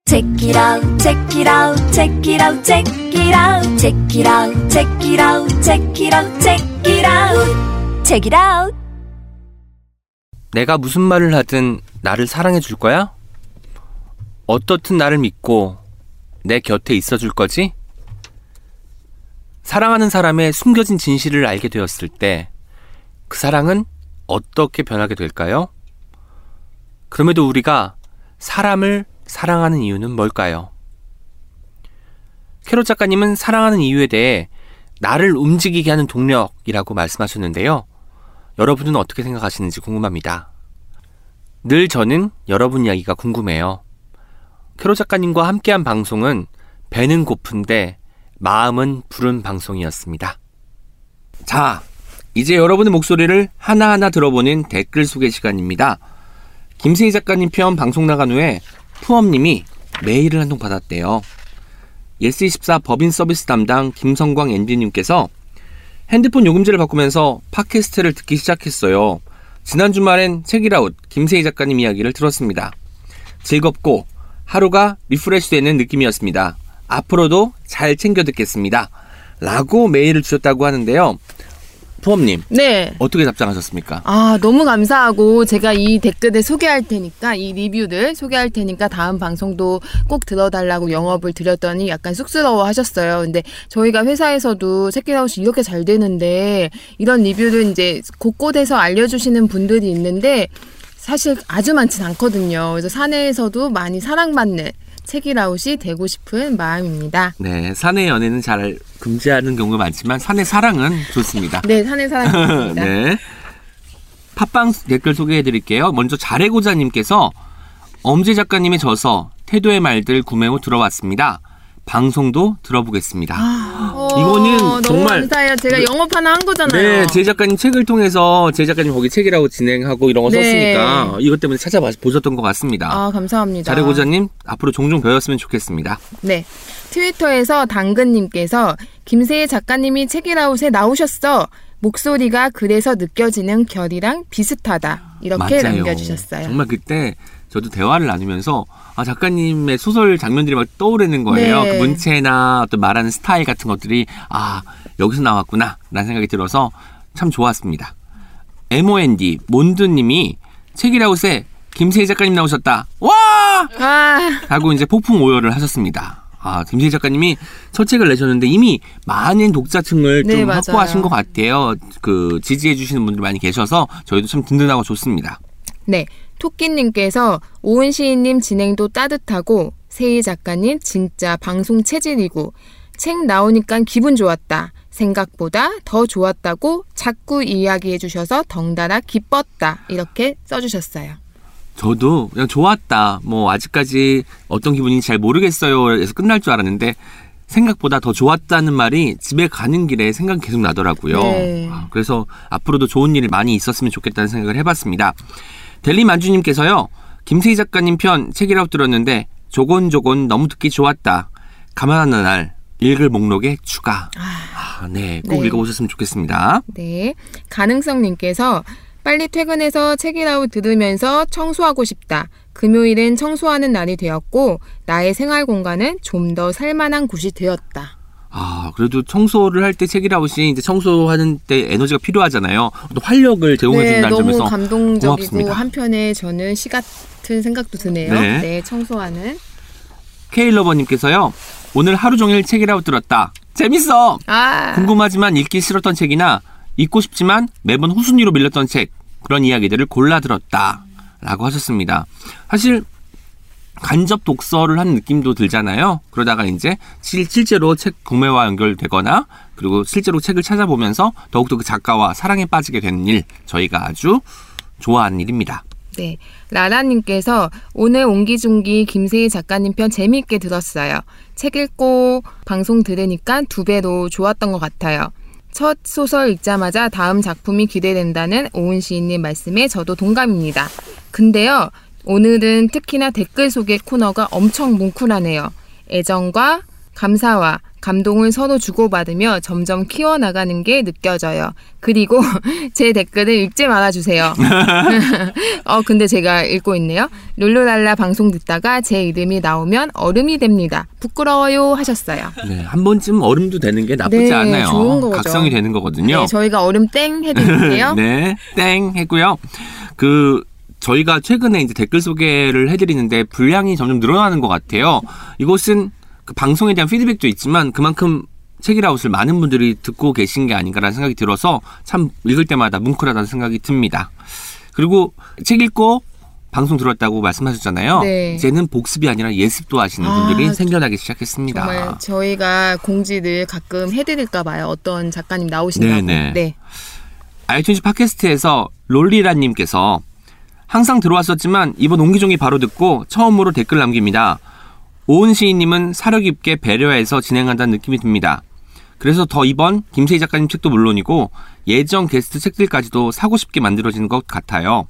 Check it out, check it out, check it out, check it out, check it out, check it out, check it out, check it out, check it out. 내가 무슨 말을 하든 나를 사랑해 줄 거야? 어떻든 나를 믿고 내 곁에 있어 줄 거지? 사랑하는 사람의 숨겨진 진실을 알게 되었을 때 그 사랑은 어떻게 변하게 될까요? 그럼에도 우리가 사람을 사랑하는 이유는 뭘까요? 캐롯 작가님은 사랑하는 이유에 대해 나를 움직이게 하는 동력이라고 말씀하셨는데요. 여러분은 어떻게 생각하시는지 궁금합니다. 늘 저는 여러분 이야기가 궁금해요. 캐롯 작가님과 함께한 방송은 배는 고픈데 마음은 부른 방송이었습니다. 자, 이제 여러분의 목소리를 하나하나 들어보는 댓글 소개 시간입니다. 김세희 작가님 편 방송 나간 후에 푸엄님이 메일을 한 통 받았대요. 예스24 법인 서비스 담당 김성광 MD님께서 핸드폰 요금제를 바꾸면서 팟캐스트를 듣기 시작했어요. 지난 주말엔 책읽아웃 김세희 작가님 이야기를 들었습니다. 즐겁고 하루가 리프레시되는 느낌이었습니다. 앞으로도 잘 챙겨 듣겠습니다. 라고 메일을 주셨다고 하는데요. 푸엄님 네. 어떻게 답장하셨습니까? 아, 너무 감사하고 제가 이 댓글을 소개할 테니까 이 리뷰들 소개할 테니까 다음 방송도 꼭 들어달라고 영업을 드렸더니 약간 쑥스러워 하셨어요. 근데 저희가 회사에서도 새끼라우스 이렇게 잘 되는데 이런 리뷰를 이제 곳곳에서 알려주시는 분들이 있는데 사실 아주 많진 않거든요. 그래서 사내에서도 많이 사랑받는 책이라웃이 되고 싶은 마음입니다. 네, 사내 연애는 잘 금지하는 경우가 많지만 사내 사랑은 좋습니다. 네, 사내 사랑입니다. 네. 팟빵 댓글 소개해 드릴게요. 먼저 잘해고자님께서 엄지 작가님의 저서 태도의 말들 구매 후 들어왔습니다. 방송도 들어보겠습니다. 어, 이거는 정말- 감사해요. 제가 영업 하나 한 거잖아요. 네, 제 작가님 책을 통해서 제 작가님 거기 책이라고 진행하고 이런 거 네. 썼으니까 이것 때문에 찾아보셨던 것 같습니다. 아, 감사합니다. 잘해고자님 앞으로 종종 배웠으면 좋겠습니다. 네. 트위터에서 당근님께서 김세희 작가님이 책이라웃에 나오셨어. 목소리가 그래서 느껴지는 결이랑 비슷하다. 이렇게 맞아요. 남겨주셨어요. 정말 그때 저도 대화를 나누면서 아 작가님의 소설 장면들이 막 떠오르는 거예요. 네. 그 문체나 어떤 말하는 스타일 같은 것들이 아 여기서 나왔구나라는 생각이 들어서 참 좋았습니다. MOND 몬드님이 책이라웃에 김세희 작가님 나오셨다. 와! 아, 하고 이제 폭풍 오열을 하셨습니다. 아, 김세희 작가님이 첫 책을 내셨는데 이미 많은 독자층을 네, 좀 맞아요. 확보하신 것 같아요. 그 지지해 주시는 분들이 많이 계셔서 저희도 참 든든하고 좋습니다. 네. 토끼님께서 오은 시인님 진행도 따뜻하고 세희 작가님 진짜 방송 체질이고 책 나오니까 기분 좋았다. 생각보다 더 좋았다고 자꾸 이야기해 주셔서 덩달아 기뻤다. 이렇게 써주셨어요. 저도 그냥 좋았다. 뭐 아직까지 어떤 기분인지 잘 모르겠어요. 에서 끝날 줄 알았는데 생각보다 더 좋았다는 말이 집에 가는 길에 생각이 계속 나더라고요. 네. 아, 그래서 앞으로도 좋은 일이 많이 있었으면 좋겠다는 생각을 해봤습니다. 델리 만주님께서요. 김세희 작가님 편 책이라고 들었는데 조곤조곤 너무 듣기 좋았다. 가만한 날 읽을 목록에 추가. 아, 네, 꼭 네. 읽어보셨으면 좋겠습니다. 네. 가능성님께서 빨리 퇴근해서 책이라웃 들으면서 청소하고 싶다. 금요일은 청소하는 날이 되었고 나의 생활 공간은 좀 더 살만한 곳이 되었다. 아, 그래도 청소를 할 때 책이라웃이 이제 청소하는 때 에너지가 필요하잖아요. 또 활력을 제공해 준다는 네, 너무 점에서 감동적이고 고맙습니다. 한편에 저는 시 같은 생각도 드네요. 네. 네, 청소하는. 케일러버님께서요. 오늘 하루 종일 책이라웃 들었다. 재밌어. 아, 궁금하지만 읽기 싫었던 책이나 읽고 싶지만 매번 후순위로 밀렸던 책 그런 이야기들을 골라 들었다 라고 하셨습니다. 사실 간접 독서를 한 느낌도 들잖아요. 그러다가 이제 실, 실제로 책 구매와 연결되거나 그리고 실제로 책을 찾아보면서 더욱더 그 작가와 사랑에 빠지게 되는 일 저희가 아주 좋아하는 일입니다. 네. 라라님께서 오늘 옹기종기 김세희 작가님 편 재미있게 들었어요. 책 읽고 방송 들으니까 두 배로 좋았던 것 같아요. 첫 소설 읽자마자 다음 작품이 기대된다는 오은 시인님 말씀에 저도 동감입니다. 근데요, 오늘은 특히나 댓글 소개 코너가 엄청 뭉클하네요. 애정과 감사와 감동을 서로 주고받으며 점점 키워나가는 게 느껴져요. 그리고 제 댓글을 읽지 말아주세요. 어, 근데 제가 읽고 있네요. 룰루랄라 방송 듣다가 제 이름이 나오면 얼음이 됩니다. 부끄러워요 하셨어요. 네, 한 번쯤 얼음도 되는 게 나쁘지 네, 않아요. 좋은 거죠. 각성이 되는 거거든요. 네, 저희가 얼음 땡 해드릴게요. 네, 땡 했고요. 그 저희가 최근에 이제 댓글 소개를 해드리는데 분량이 점점 늘어나는 것 같아요. 이것은 그 방송에 대한 피드백도 있지만 그만큼 책이라웃을 많은 분들이 듣고 계신 게 아닌가라는 생각이 들어서 참 읽을 때마다 뭉클하다는 생각이 듭니다. 그리고 책 읽고 방송 들었다고 말씀하셨잖아요. 네. 이제는 복습이 아니라 예습도 하시는 아, 분들이 생겨나기 시작했습니다. 정말 저희가 공지를 가끔 해드릴까 봐요. 어떤 작가님 나오신다고. 네네. 네. 아이튠즈 팟캐스트에서 롤리라님께서 항상 들어왔었지만 이번 옹기종기 바로 듣고 처음으로 댓글 남깁니다. 오은 시인님은 사려 깊게 배려해서 진행한다는 느낌이 듭니다. 그래서 더 이번 김세희 작가님 책도 물론이고 예정 게스트 책들까지도 사고 싶게 만들어지는 것 같아요.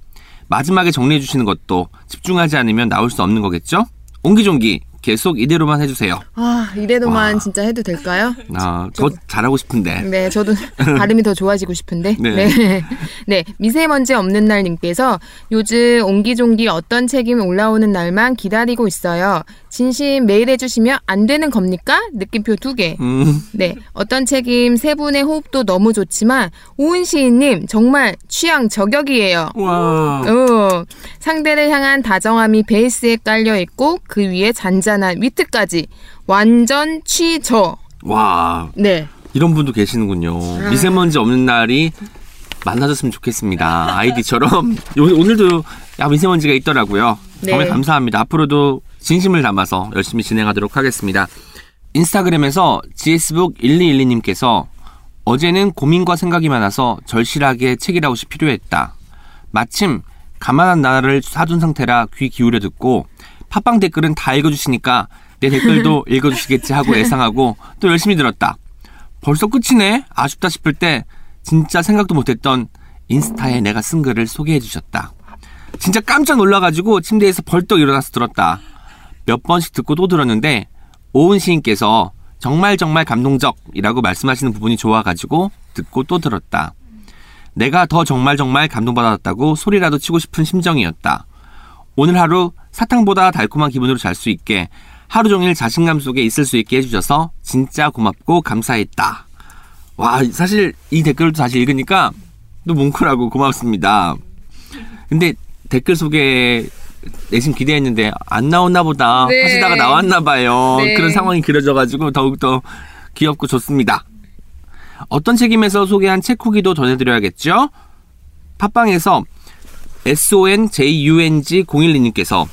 마지막에 정리해 주시는 것도 집중하지 않으면 나올 수 없는 거겠죠? 옹기종기 계속 이대로만 해주세요. 아, 이래도만 와. 진짜 해도 될까요? 아, 더 잘하고 싶은데. 네, 저도 발음이 더 좋아지고 싶은데. 네. 네. 네. 미세먼지 없는 날 님께서 요즘 옹기종기 어떤 책임이 올라오는 날만 기다리고 있어요. 진심 메일 해주시면 안 되는 겁니까? 느낌표 두 개. 음, 네. 어떤 책임 세 분의 호흡도 너무 좋지만 오은 시인님 정말 취향 저격이에요. 와. 어, 상대를 향한 다정함이 베이스에 깔려 있고 그 위에 잔잔 한 위트까지 완전 취저. 와. 네. 이런 분도 계시는군요. 아. 미세먼지 없는 날이 많아졌으면 좋겠습니다. 아이디처럼 요- 오늘도 야 미세먼지가 있더라고요. 정말 네. 감사합니다. 앞으로도 진심을 담아서 열심히 진행하도록 하겠습니다. 인스타그램에서 GS북 1212님께서 어제는 고민과 생각이 많아서 절실하게 책이라웃이 필요했다. 마침 가만한 나를 사둔 상태라 귀 기울여 듣고 팟빵 댓글은 다 읽어주시니까 내 댓글도 읽어주시겠지 하고 예상하고 또 열심히 들었다. 벌써 끝이네? 아쉽다 싶을 때 진짜 생각도 못했던 인스타에 내가 쓴 글을 소개해 주셨다. 진짜 깜짝 놀라가지고 침대에서 벌떡 일어나서 들었다. 몇 번씩 듣고 또 들었는데 오은 시인께서 정말 정말 감동적이라고 말씀하시는 부분이 좋아가지고 듣고 또 들었다. 내가 더 정말 정말 감동받았다고 소리라도 치고 싶은 심정이었다. 오늘 하루 사탕보다 달콤한 기분으로 잘 수 있게 하루 종일 자신감 속에 있을 수 있게 해주셔서 진짜 고맙고 감사했다. 와, 사실 이 댓글도 다시 읽으니까 또 뭉클하고 고맙습니다. 근데 댓글 소개 내심 기대했는데 안 나왔나 보다 네. 하시다가 나왔나 봐요. 네. 그런 상황이 그려져가지고 더욱더 귀엽고 좋습니다. 어떤 책임에서 소개한 책 후기도 전해드려야겠죠? 팟빵에서 SONJUNG012님께서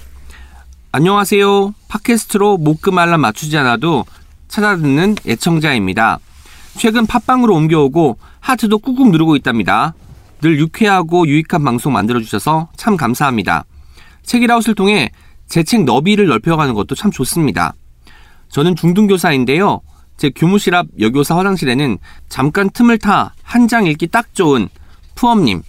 안녕하세요. 팟캐스트로 목금 알람 맞추지 않아도 찾아듣는 애청자입니다. 최근 팟빵으로 옮겨오고 하트도 꾹꾹 누르고 있답니다. 늘 유쾌하고 유익한 방송 만들어주셔서 참 감사합니다. 책이라웃을 통해 제 책 너비를 넓혀가는 것도 참 좋습니다. 저는 중등교사인데요. 제 교무실 앞 여교사 화장실에는 잠깐 틈을 타 한 장 읽기 딱 좋은 푸엄님,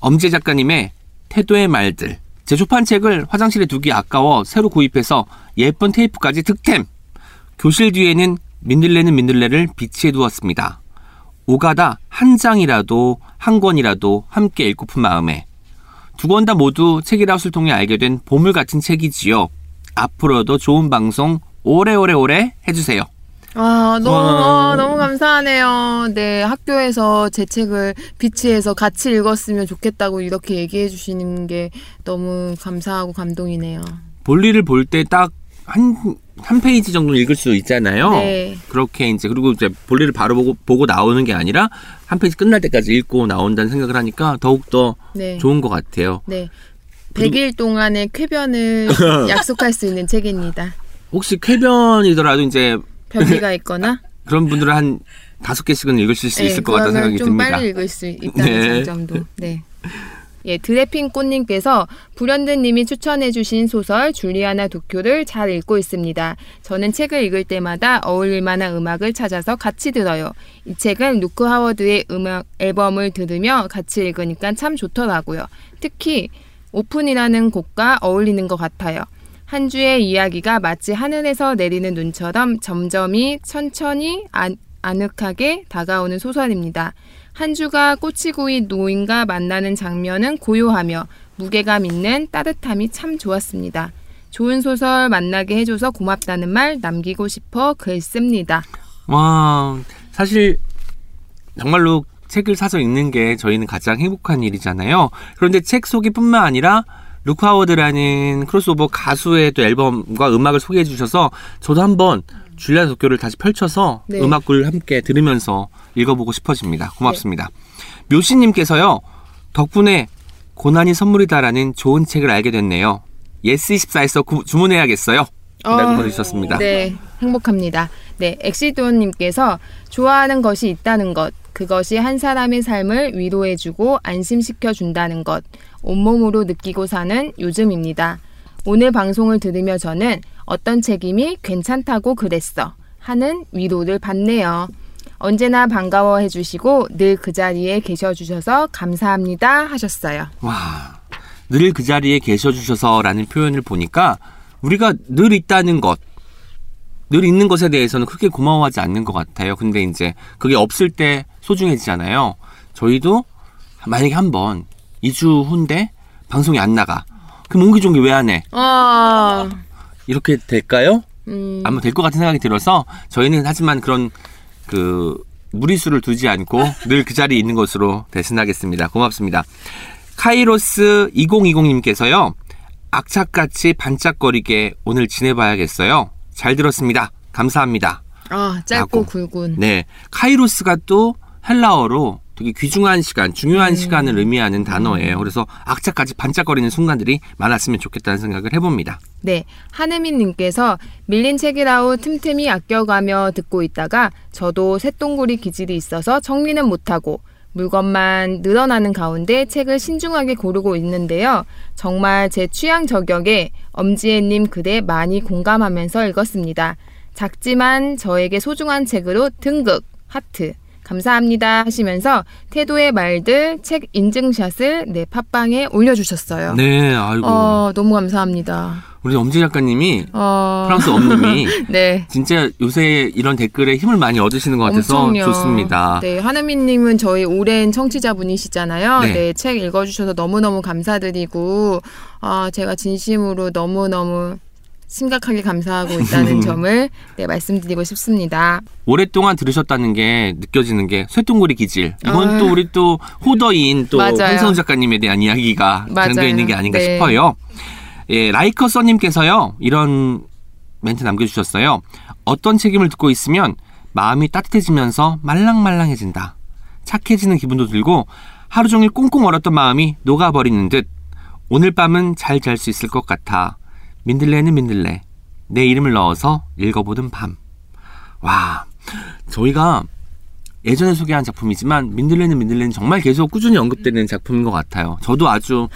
엄재 작가님의 태도의 말들. 제 조판 책을 화장실에 두기 아까워 새로 구입해서 예쁜 테이프까지 득템. 교실 뒤에는 민들레는 민들레를 비치해 두었습니다. 오가다 한 장이라도 한 권이라도 함께 읽고픈 마음에 두 권 다 모두 책이라웃을 통해 알게 된 보물 같은 책이지요. 앞으로도 좋은 방송 오래오래오래 해주세요. 아, 너무, 와. 아, 너무 감사하네요. 네, 학교에서 제 책을 비치해서 같이 읽었으면 좋겠다고 이렇게 얘기해 주시는 게 너무 감사하고 감동이네요. 볼일을 볼 때 딱 한, 한 페이지 정도 읽을 수 있잖아요. 네. 그렇게 이제, 그리고 이제 볼일을 바로 보고, 보고 나오는 게 아니라 한 페이지 끝날 때까지 읽고 나온다는 생각을 하니까 더욱 더 네. 좋은 것 같아요. 네. 100일 동안의 쾌변을 약속할 수 있는 책입니다. 혹시 쾌변이더라도 이제 변비가 있거나 그런 분들은 한 다섯 개씩은 읽으실 수 네, 있을 것 같다는 생각이 좀 듭니다. 빨리 읽을 수 있다는 네. 장점도. 네. 예, 드래핑 꽃님께서 불현듯님이 추천해주신 소설 줄리아나 도쿄를 잘 읽고 있습니다. 저는 책을 읽을 때마다 어울릴 만한 음악을 찾아서 같이 들어요. 이 책은 루크 하워드의 음악 앨범을 들으며 같이 읽으니까 참 좋더라고요. 특히 오픈이라는 곡과 어울리는 것 같아요. 한 주의 이야기가 마치 하늘에서 내리는 눈처럼 점점이 천천히 안, 아늑하게 다가오는 소설입니다. 한 주가 꼬치구이 노인과 만나는 장면은 고요하며 무게감 있는 따뜻함이 참 좋았습니다. 좋은 소설 만나게 해줘서 고맙다는 말 남기고 싶어 글 씁니다. 와, 사실 정말로 책을 사서 읽는 게 저희는 가장 행복한 일이잖아요. 그런데 책 소개뿐만 아니라 루크 하워드라는 크로스오버 가수의 또 앨범과 음악을 소개해 주셔서 저도 한번 줄리아나 도쿄를 다시 펼쳐서 네. 음악을 함께 들으면서 읽어보고 싶어집니다. 고맙습니다. 묘시님께서요, 덕분에 고난이 선물이다라는 좋은 책을 알게 됐네요. 예스24에서 구- 주문해야겠어요. 라고 보내주셨습니다. 네, 행복합니다. 네, 엑시돈님께서 좋아하는 것이 있다는 것, 그것이 한 사람의 삶을 위로해주고 안심시켜 준다는 것, 온몸으로 느끼고 사는 요즘입니다. 오늘 방송을 들으며 저는 어떤 책임이 괜찮다고 그랬어 하는 위로를 받네요. 언제나 반가워해 주시고 늘 그 자리에 계셔 주셔서 감사합니다 하셨어요. 와, 늘 그 자리에 계셔 주셔서라는 표현을 보니까 우리가 늘 있다는 것, 늘 있는 것에 대해서는 크게 고마워하지 않는 것 같아요. 근데 이제 그게 없을 때 소중해지잖아요. 저희도 만약에 한번 2주 후인데 방송이 안 나가. 그럼 옹기종기 왜 안 해? 아, 이렇게 될까요? 음, 아마 될 것 같은 생각이 들어서 저희는 하지만 그런 그 무리수를 두지 않고 늘 그 자리에 있는 것으로 대신하겠습니다. 고맙습니다. 카이로스 2020님께서요. 악착같이 반짝거리게 오늘 지내봐야겠어요. 잘 들었습니다. 감사합니다. 아, 짧고 라고. 굵은. 네. 카이로스가 또 헬라어로 되게 귀중한 시간, 중요한 시간을 의미하는 단어예요. 그래서 악착같이 반짝거리는 순간들이 많았으면 좋겠다는 생각을 해봅니다. 네, 한혜민 님께서 밀린 책이라우 틈틈이 아껴가며 듣고 있다가 저도 쇳동구리 기질이 있어서 정리는 못하고 물건만 늘어나는 가운데 책을 신중하게 고르고 있는데요. 정말 제 취향 저격에 엄지혜님 글에 많이 공감하면서 읽었습니다. 작지만 저에게 소중한 책으로 등극, 하트. 감사합니다 하시면서 태도의 말들 책 인증샷을 내 팟빵에 올려주셨어요. 네, 아이고. 어, 너무 감사합니다. 우리 엄지 작가님이 어, 프랑스 엄님이 네. 진짜 요새 이런 댓글에 힘을 많이 얻으시는 것 같아서 엄청요. 좋습니다. 네, 하나미님은 저희 오랜 청취자분이시잖아요. 네. 네, 책 읽어주셔서 너무 너무 감사드리고, 아, 제가 진심으로 너무 너무 심각하게 감사하고 있다는 점을 네, 말씀드리고 싶습니다. 오랫동안 들으셨다는 게 느껴지는 게 쇠똥구리 기질. 이건 아. 또 우리 또 호더인 또. 한성우 작가님에 대한 이야기가. 담겨 있는 게 아닌가 네. 싶어요. 예, 라이커 써님께서요 이런 멘트 남겨주셨어요. 어떤 책임을 듣고 있으면 마음이 따뜻해지면서 말랑말랑해진다. 착해지는 기분도 들고 하루 종일 꽁꽁 얼었던 마음이 녹아버리는 듯 오늘 밤은 잘 잘 수 있을 것 같아. 민들레는 민들레. 내 이름을 넣어서 읽어보는 밤. 와, 저희가 예전에 소개한 작품이지만 민들레는 민들레는 정말 계속 꾸준히 언급되는 작품인 것 같아요. 저도 아주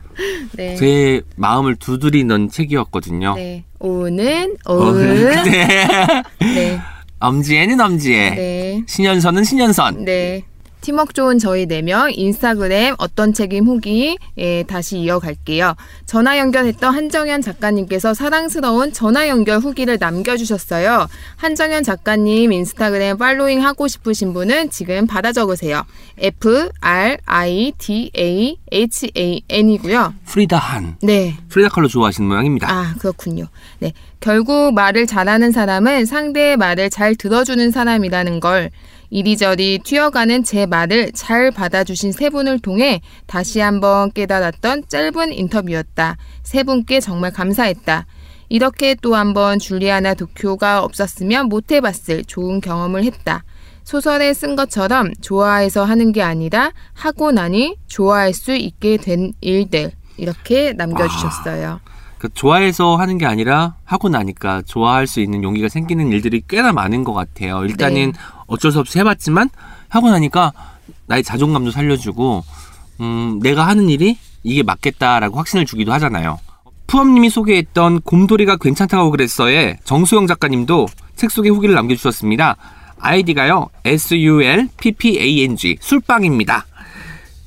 네. 제 마음을 두드리 넣은 책이었거든요. 네. 오는, 어, 오은. 네. 네. 엄지애는 엄지애. 네. 신현선은 신현선. 네. 팀워크 좋은 저희 4명 인스타그램 어떤 책임 후기 예, 다시 이어갈게요. 전화 연결했던 한정현 작가님께서 사랑스러운 전화 연결 후기를 남겨주셨어요. 한정현 작가님 인스타그램 팔로잉 하고 싶으신 분은 지금 받아 적으세요. F R I D A H A N이고요. 프리다 한. 네. 프리다 컬러 좋아하시는 모양입니다. 아, 그렇군요. 네. 결국 말을 잘하는 사람은 상대의 말을 잘 들어주는 사람이라는 걸 이리저리 튀어가는 제 말을 잘 받아주신 세 분을 통해 다시 한번 깨달았던 짧은 인터뷰였다. 세 분께 정말 감사했다. 이렇게 또 한번 줄리아나 도쿄가 없었으면 못 해봤을 좋은 경험을 했다. 소설에 쓴 것처럼 좋아해서 하는 게 아니라 하고 나니 좋아할 수 있게 된 일들. 이렇게 남겨주셨어요. 그 좋아해서 하는 게 아니라 하고 나니까 좋아할 수 있는 용기가 생기는 일들이 꽤나 많은 것 같아요. 일단은 네. 어쩔 수 없이 해봤지만 하고 나니까 나의 자존감도 살려주고 음, 내가 하는 일이 이게 맞겠다라고 확신을 주기도 하잖아요. 푸엄님이 소개했던 곰돌이가 괜찮다고 그랬어에 정수영 작가님도 책 소개 후기를 남겨주셨습니다. 아이디가요 S-U-L-P-P-A-N-G 술빵입니다.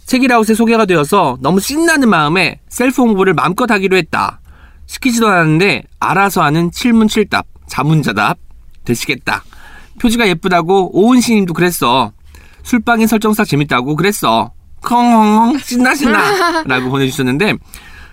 책이라웃에 소개가 되어서 너무 신나는 마음에 셀프 홍보를 마음껏 하기로 했다. 시키지도 않았는데 알아서 하는 칠문칠답, 자문자답 되시겠다. 표지가 예쁘다고 오은씨님도 그랬어. 술빵의 설정사 재밌다고 그랬어. 컹 신나 신나 라고 보내주셨는데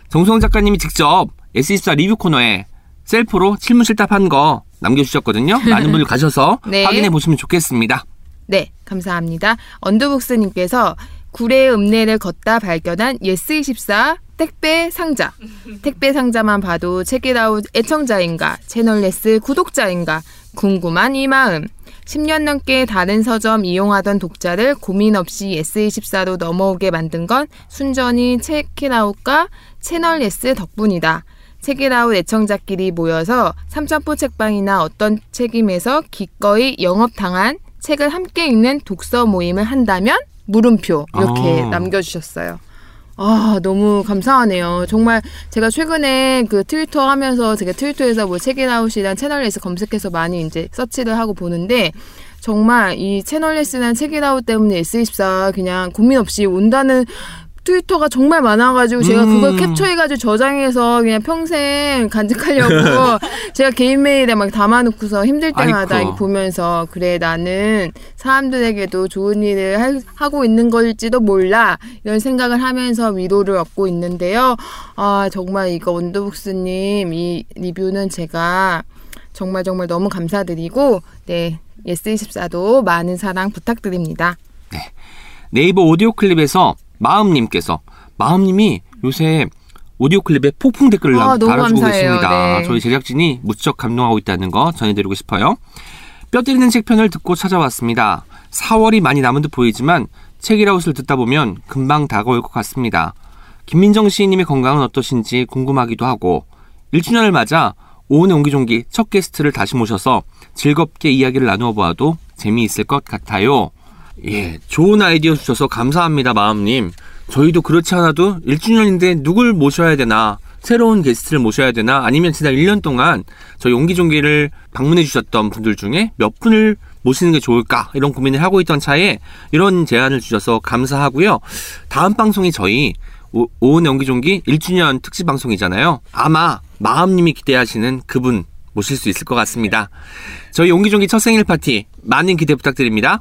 정수영 작가님이 직접 S24 리뷰 코너에 셀프로 칠문칠답 한 거 남겨주셨거든요. 많은 분들 가셔서 네. 확인해 보시면 좋겠습니다. 네, 감사합니다. 언더북스님께서 구례 읍내를 걷다 발견한 예스24 택배 상자. 택배 상자만 봐도 책이라웃 애청자인가, 채널레스 구독자인가, 궁금한 이 마음. 10년 넘게 다른 서점 이용하던 독자를 고민 없이 예스24로 넘어오게 만든 건 순전히 책읽아웃과 채널예스 덕분이다. 책읽아웃 애청자끼리 모여서 삼천포 책방이나 어떤 책임에서 기꺼이 영업당한 책을 함께 읽는 독서 모임을 한다면 물음표 이렇게 아. 남겨주셨어요. 아 너무 감사하네요. 정말 제가 최근에 그 트위터 하면서 제가 트위터에서 뭐 책읽아웃이랑 채널예스 검색해서 많이 이제 서치를 하고 보는데 정말 이 채널레스란 책이라웃 때문에 S24 그냥 고민 없이 온다는 트위터가 정말 많아가지고 제가 음. 그걸 캡처해가지고 저장해서 그냥 평생 간직하려고 제가 개인 메일에 막 담아놓고서 힘들 때마다 아이쿠. 보면서 그래 나는 사람들에게도 좋은 일을 할- 하고 있는 걸지도 몰라 이런 생각을 하면서 위로를 얻고 있는데요. 아 정말 이거 원더북스님 이 리뷰는 제가 정말 정말 너무 감사드리고 네 예스24도 많은 사랑 부탁드립니다. 네이버 오디오 클립에서 마음님께서 마음님이 요새 오디오 클립에 폭풍 댓글을 아, 달아주고. 계십니다. 네. 저희 제작진이 무척 감동하고 있다는 거 전해드리고 싶어요. 뼈 때리는 책 편을 듣고 찾아왔습니다. 4월이 많이 남은 듯 보이지만 책읽아웃을 듣다 보면 금방 다가올 것 같습니다. 김민정 시인님의 건강은 어떠신지 궁금하기도 하고 1주년을 맞아 오은의 옹기종기 첫 게스트를 다시 모셔서 즐겁게 이야기를 나누어 보아도 재미있을 것 같아요. 예, 좋은 아이디어 주셔서 감사합니다, 마음님. 저희도 그렇지 않아도 1주년인데 누굴 모셔야 되나, 새로운 게스트를 모셔야 되나, 아니면 지난 1년 동안 저희 옹기종기를 방문해 주셨던 분들 중에 몇 분을 모시는 게 좋을까, 이런 고민을 하고 있던 차에 이런 제안을 주셔서 감사하고요. 다음 방송이 저희 오- 오은의 옹기종기 1주년 특집 방송이잖아요. 아마 마음님이 기대하시는 그분 모실 수 있을 것 같습니다. 저희 옹기종기 첫 생일 파티 많은 기대 부탁드립니다.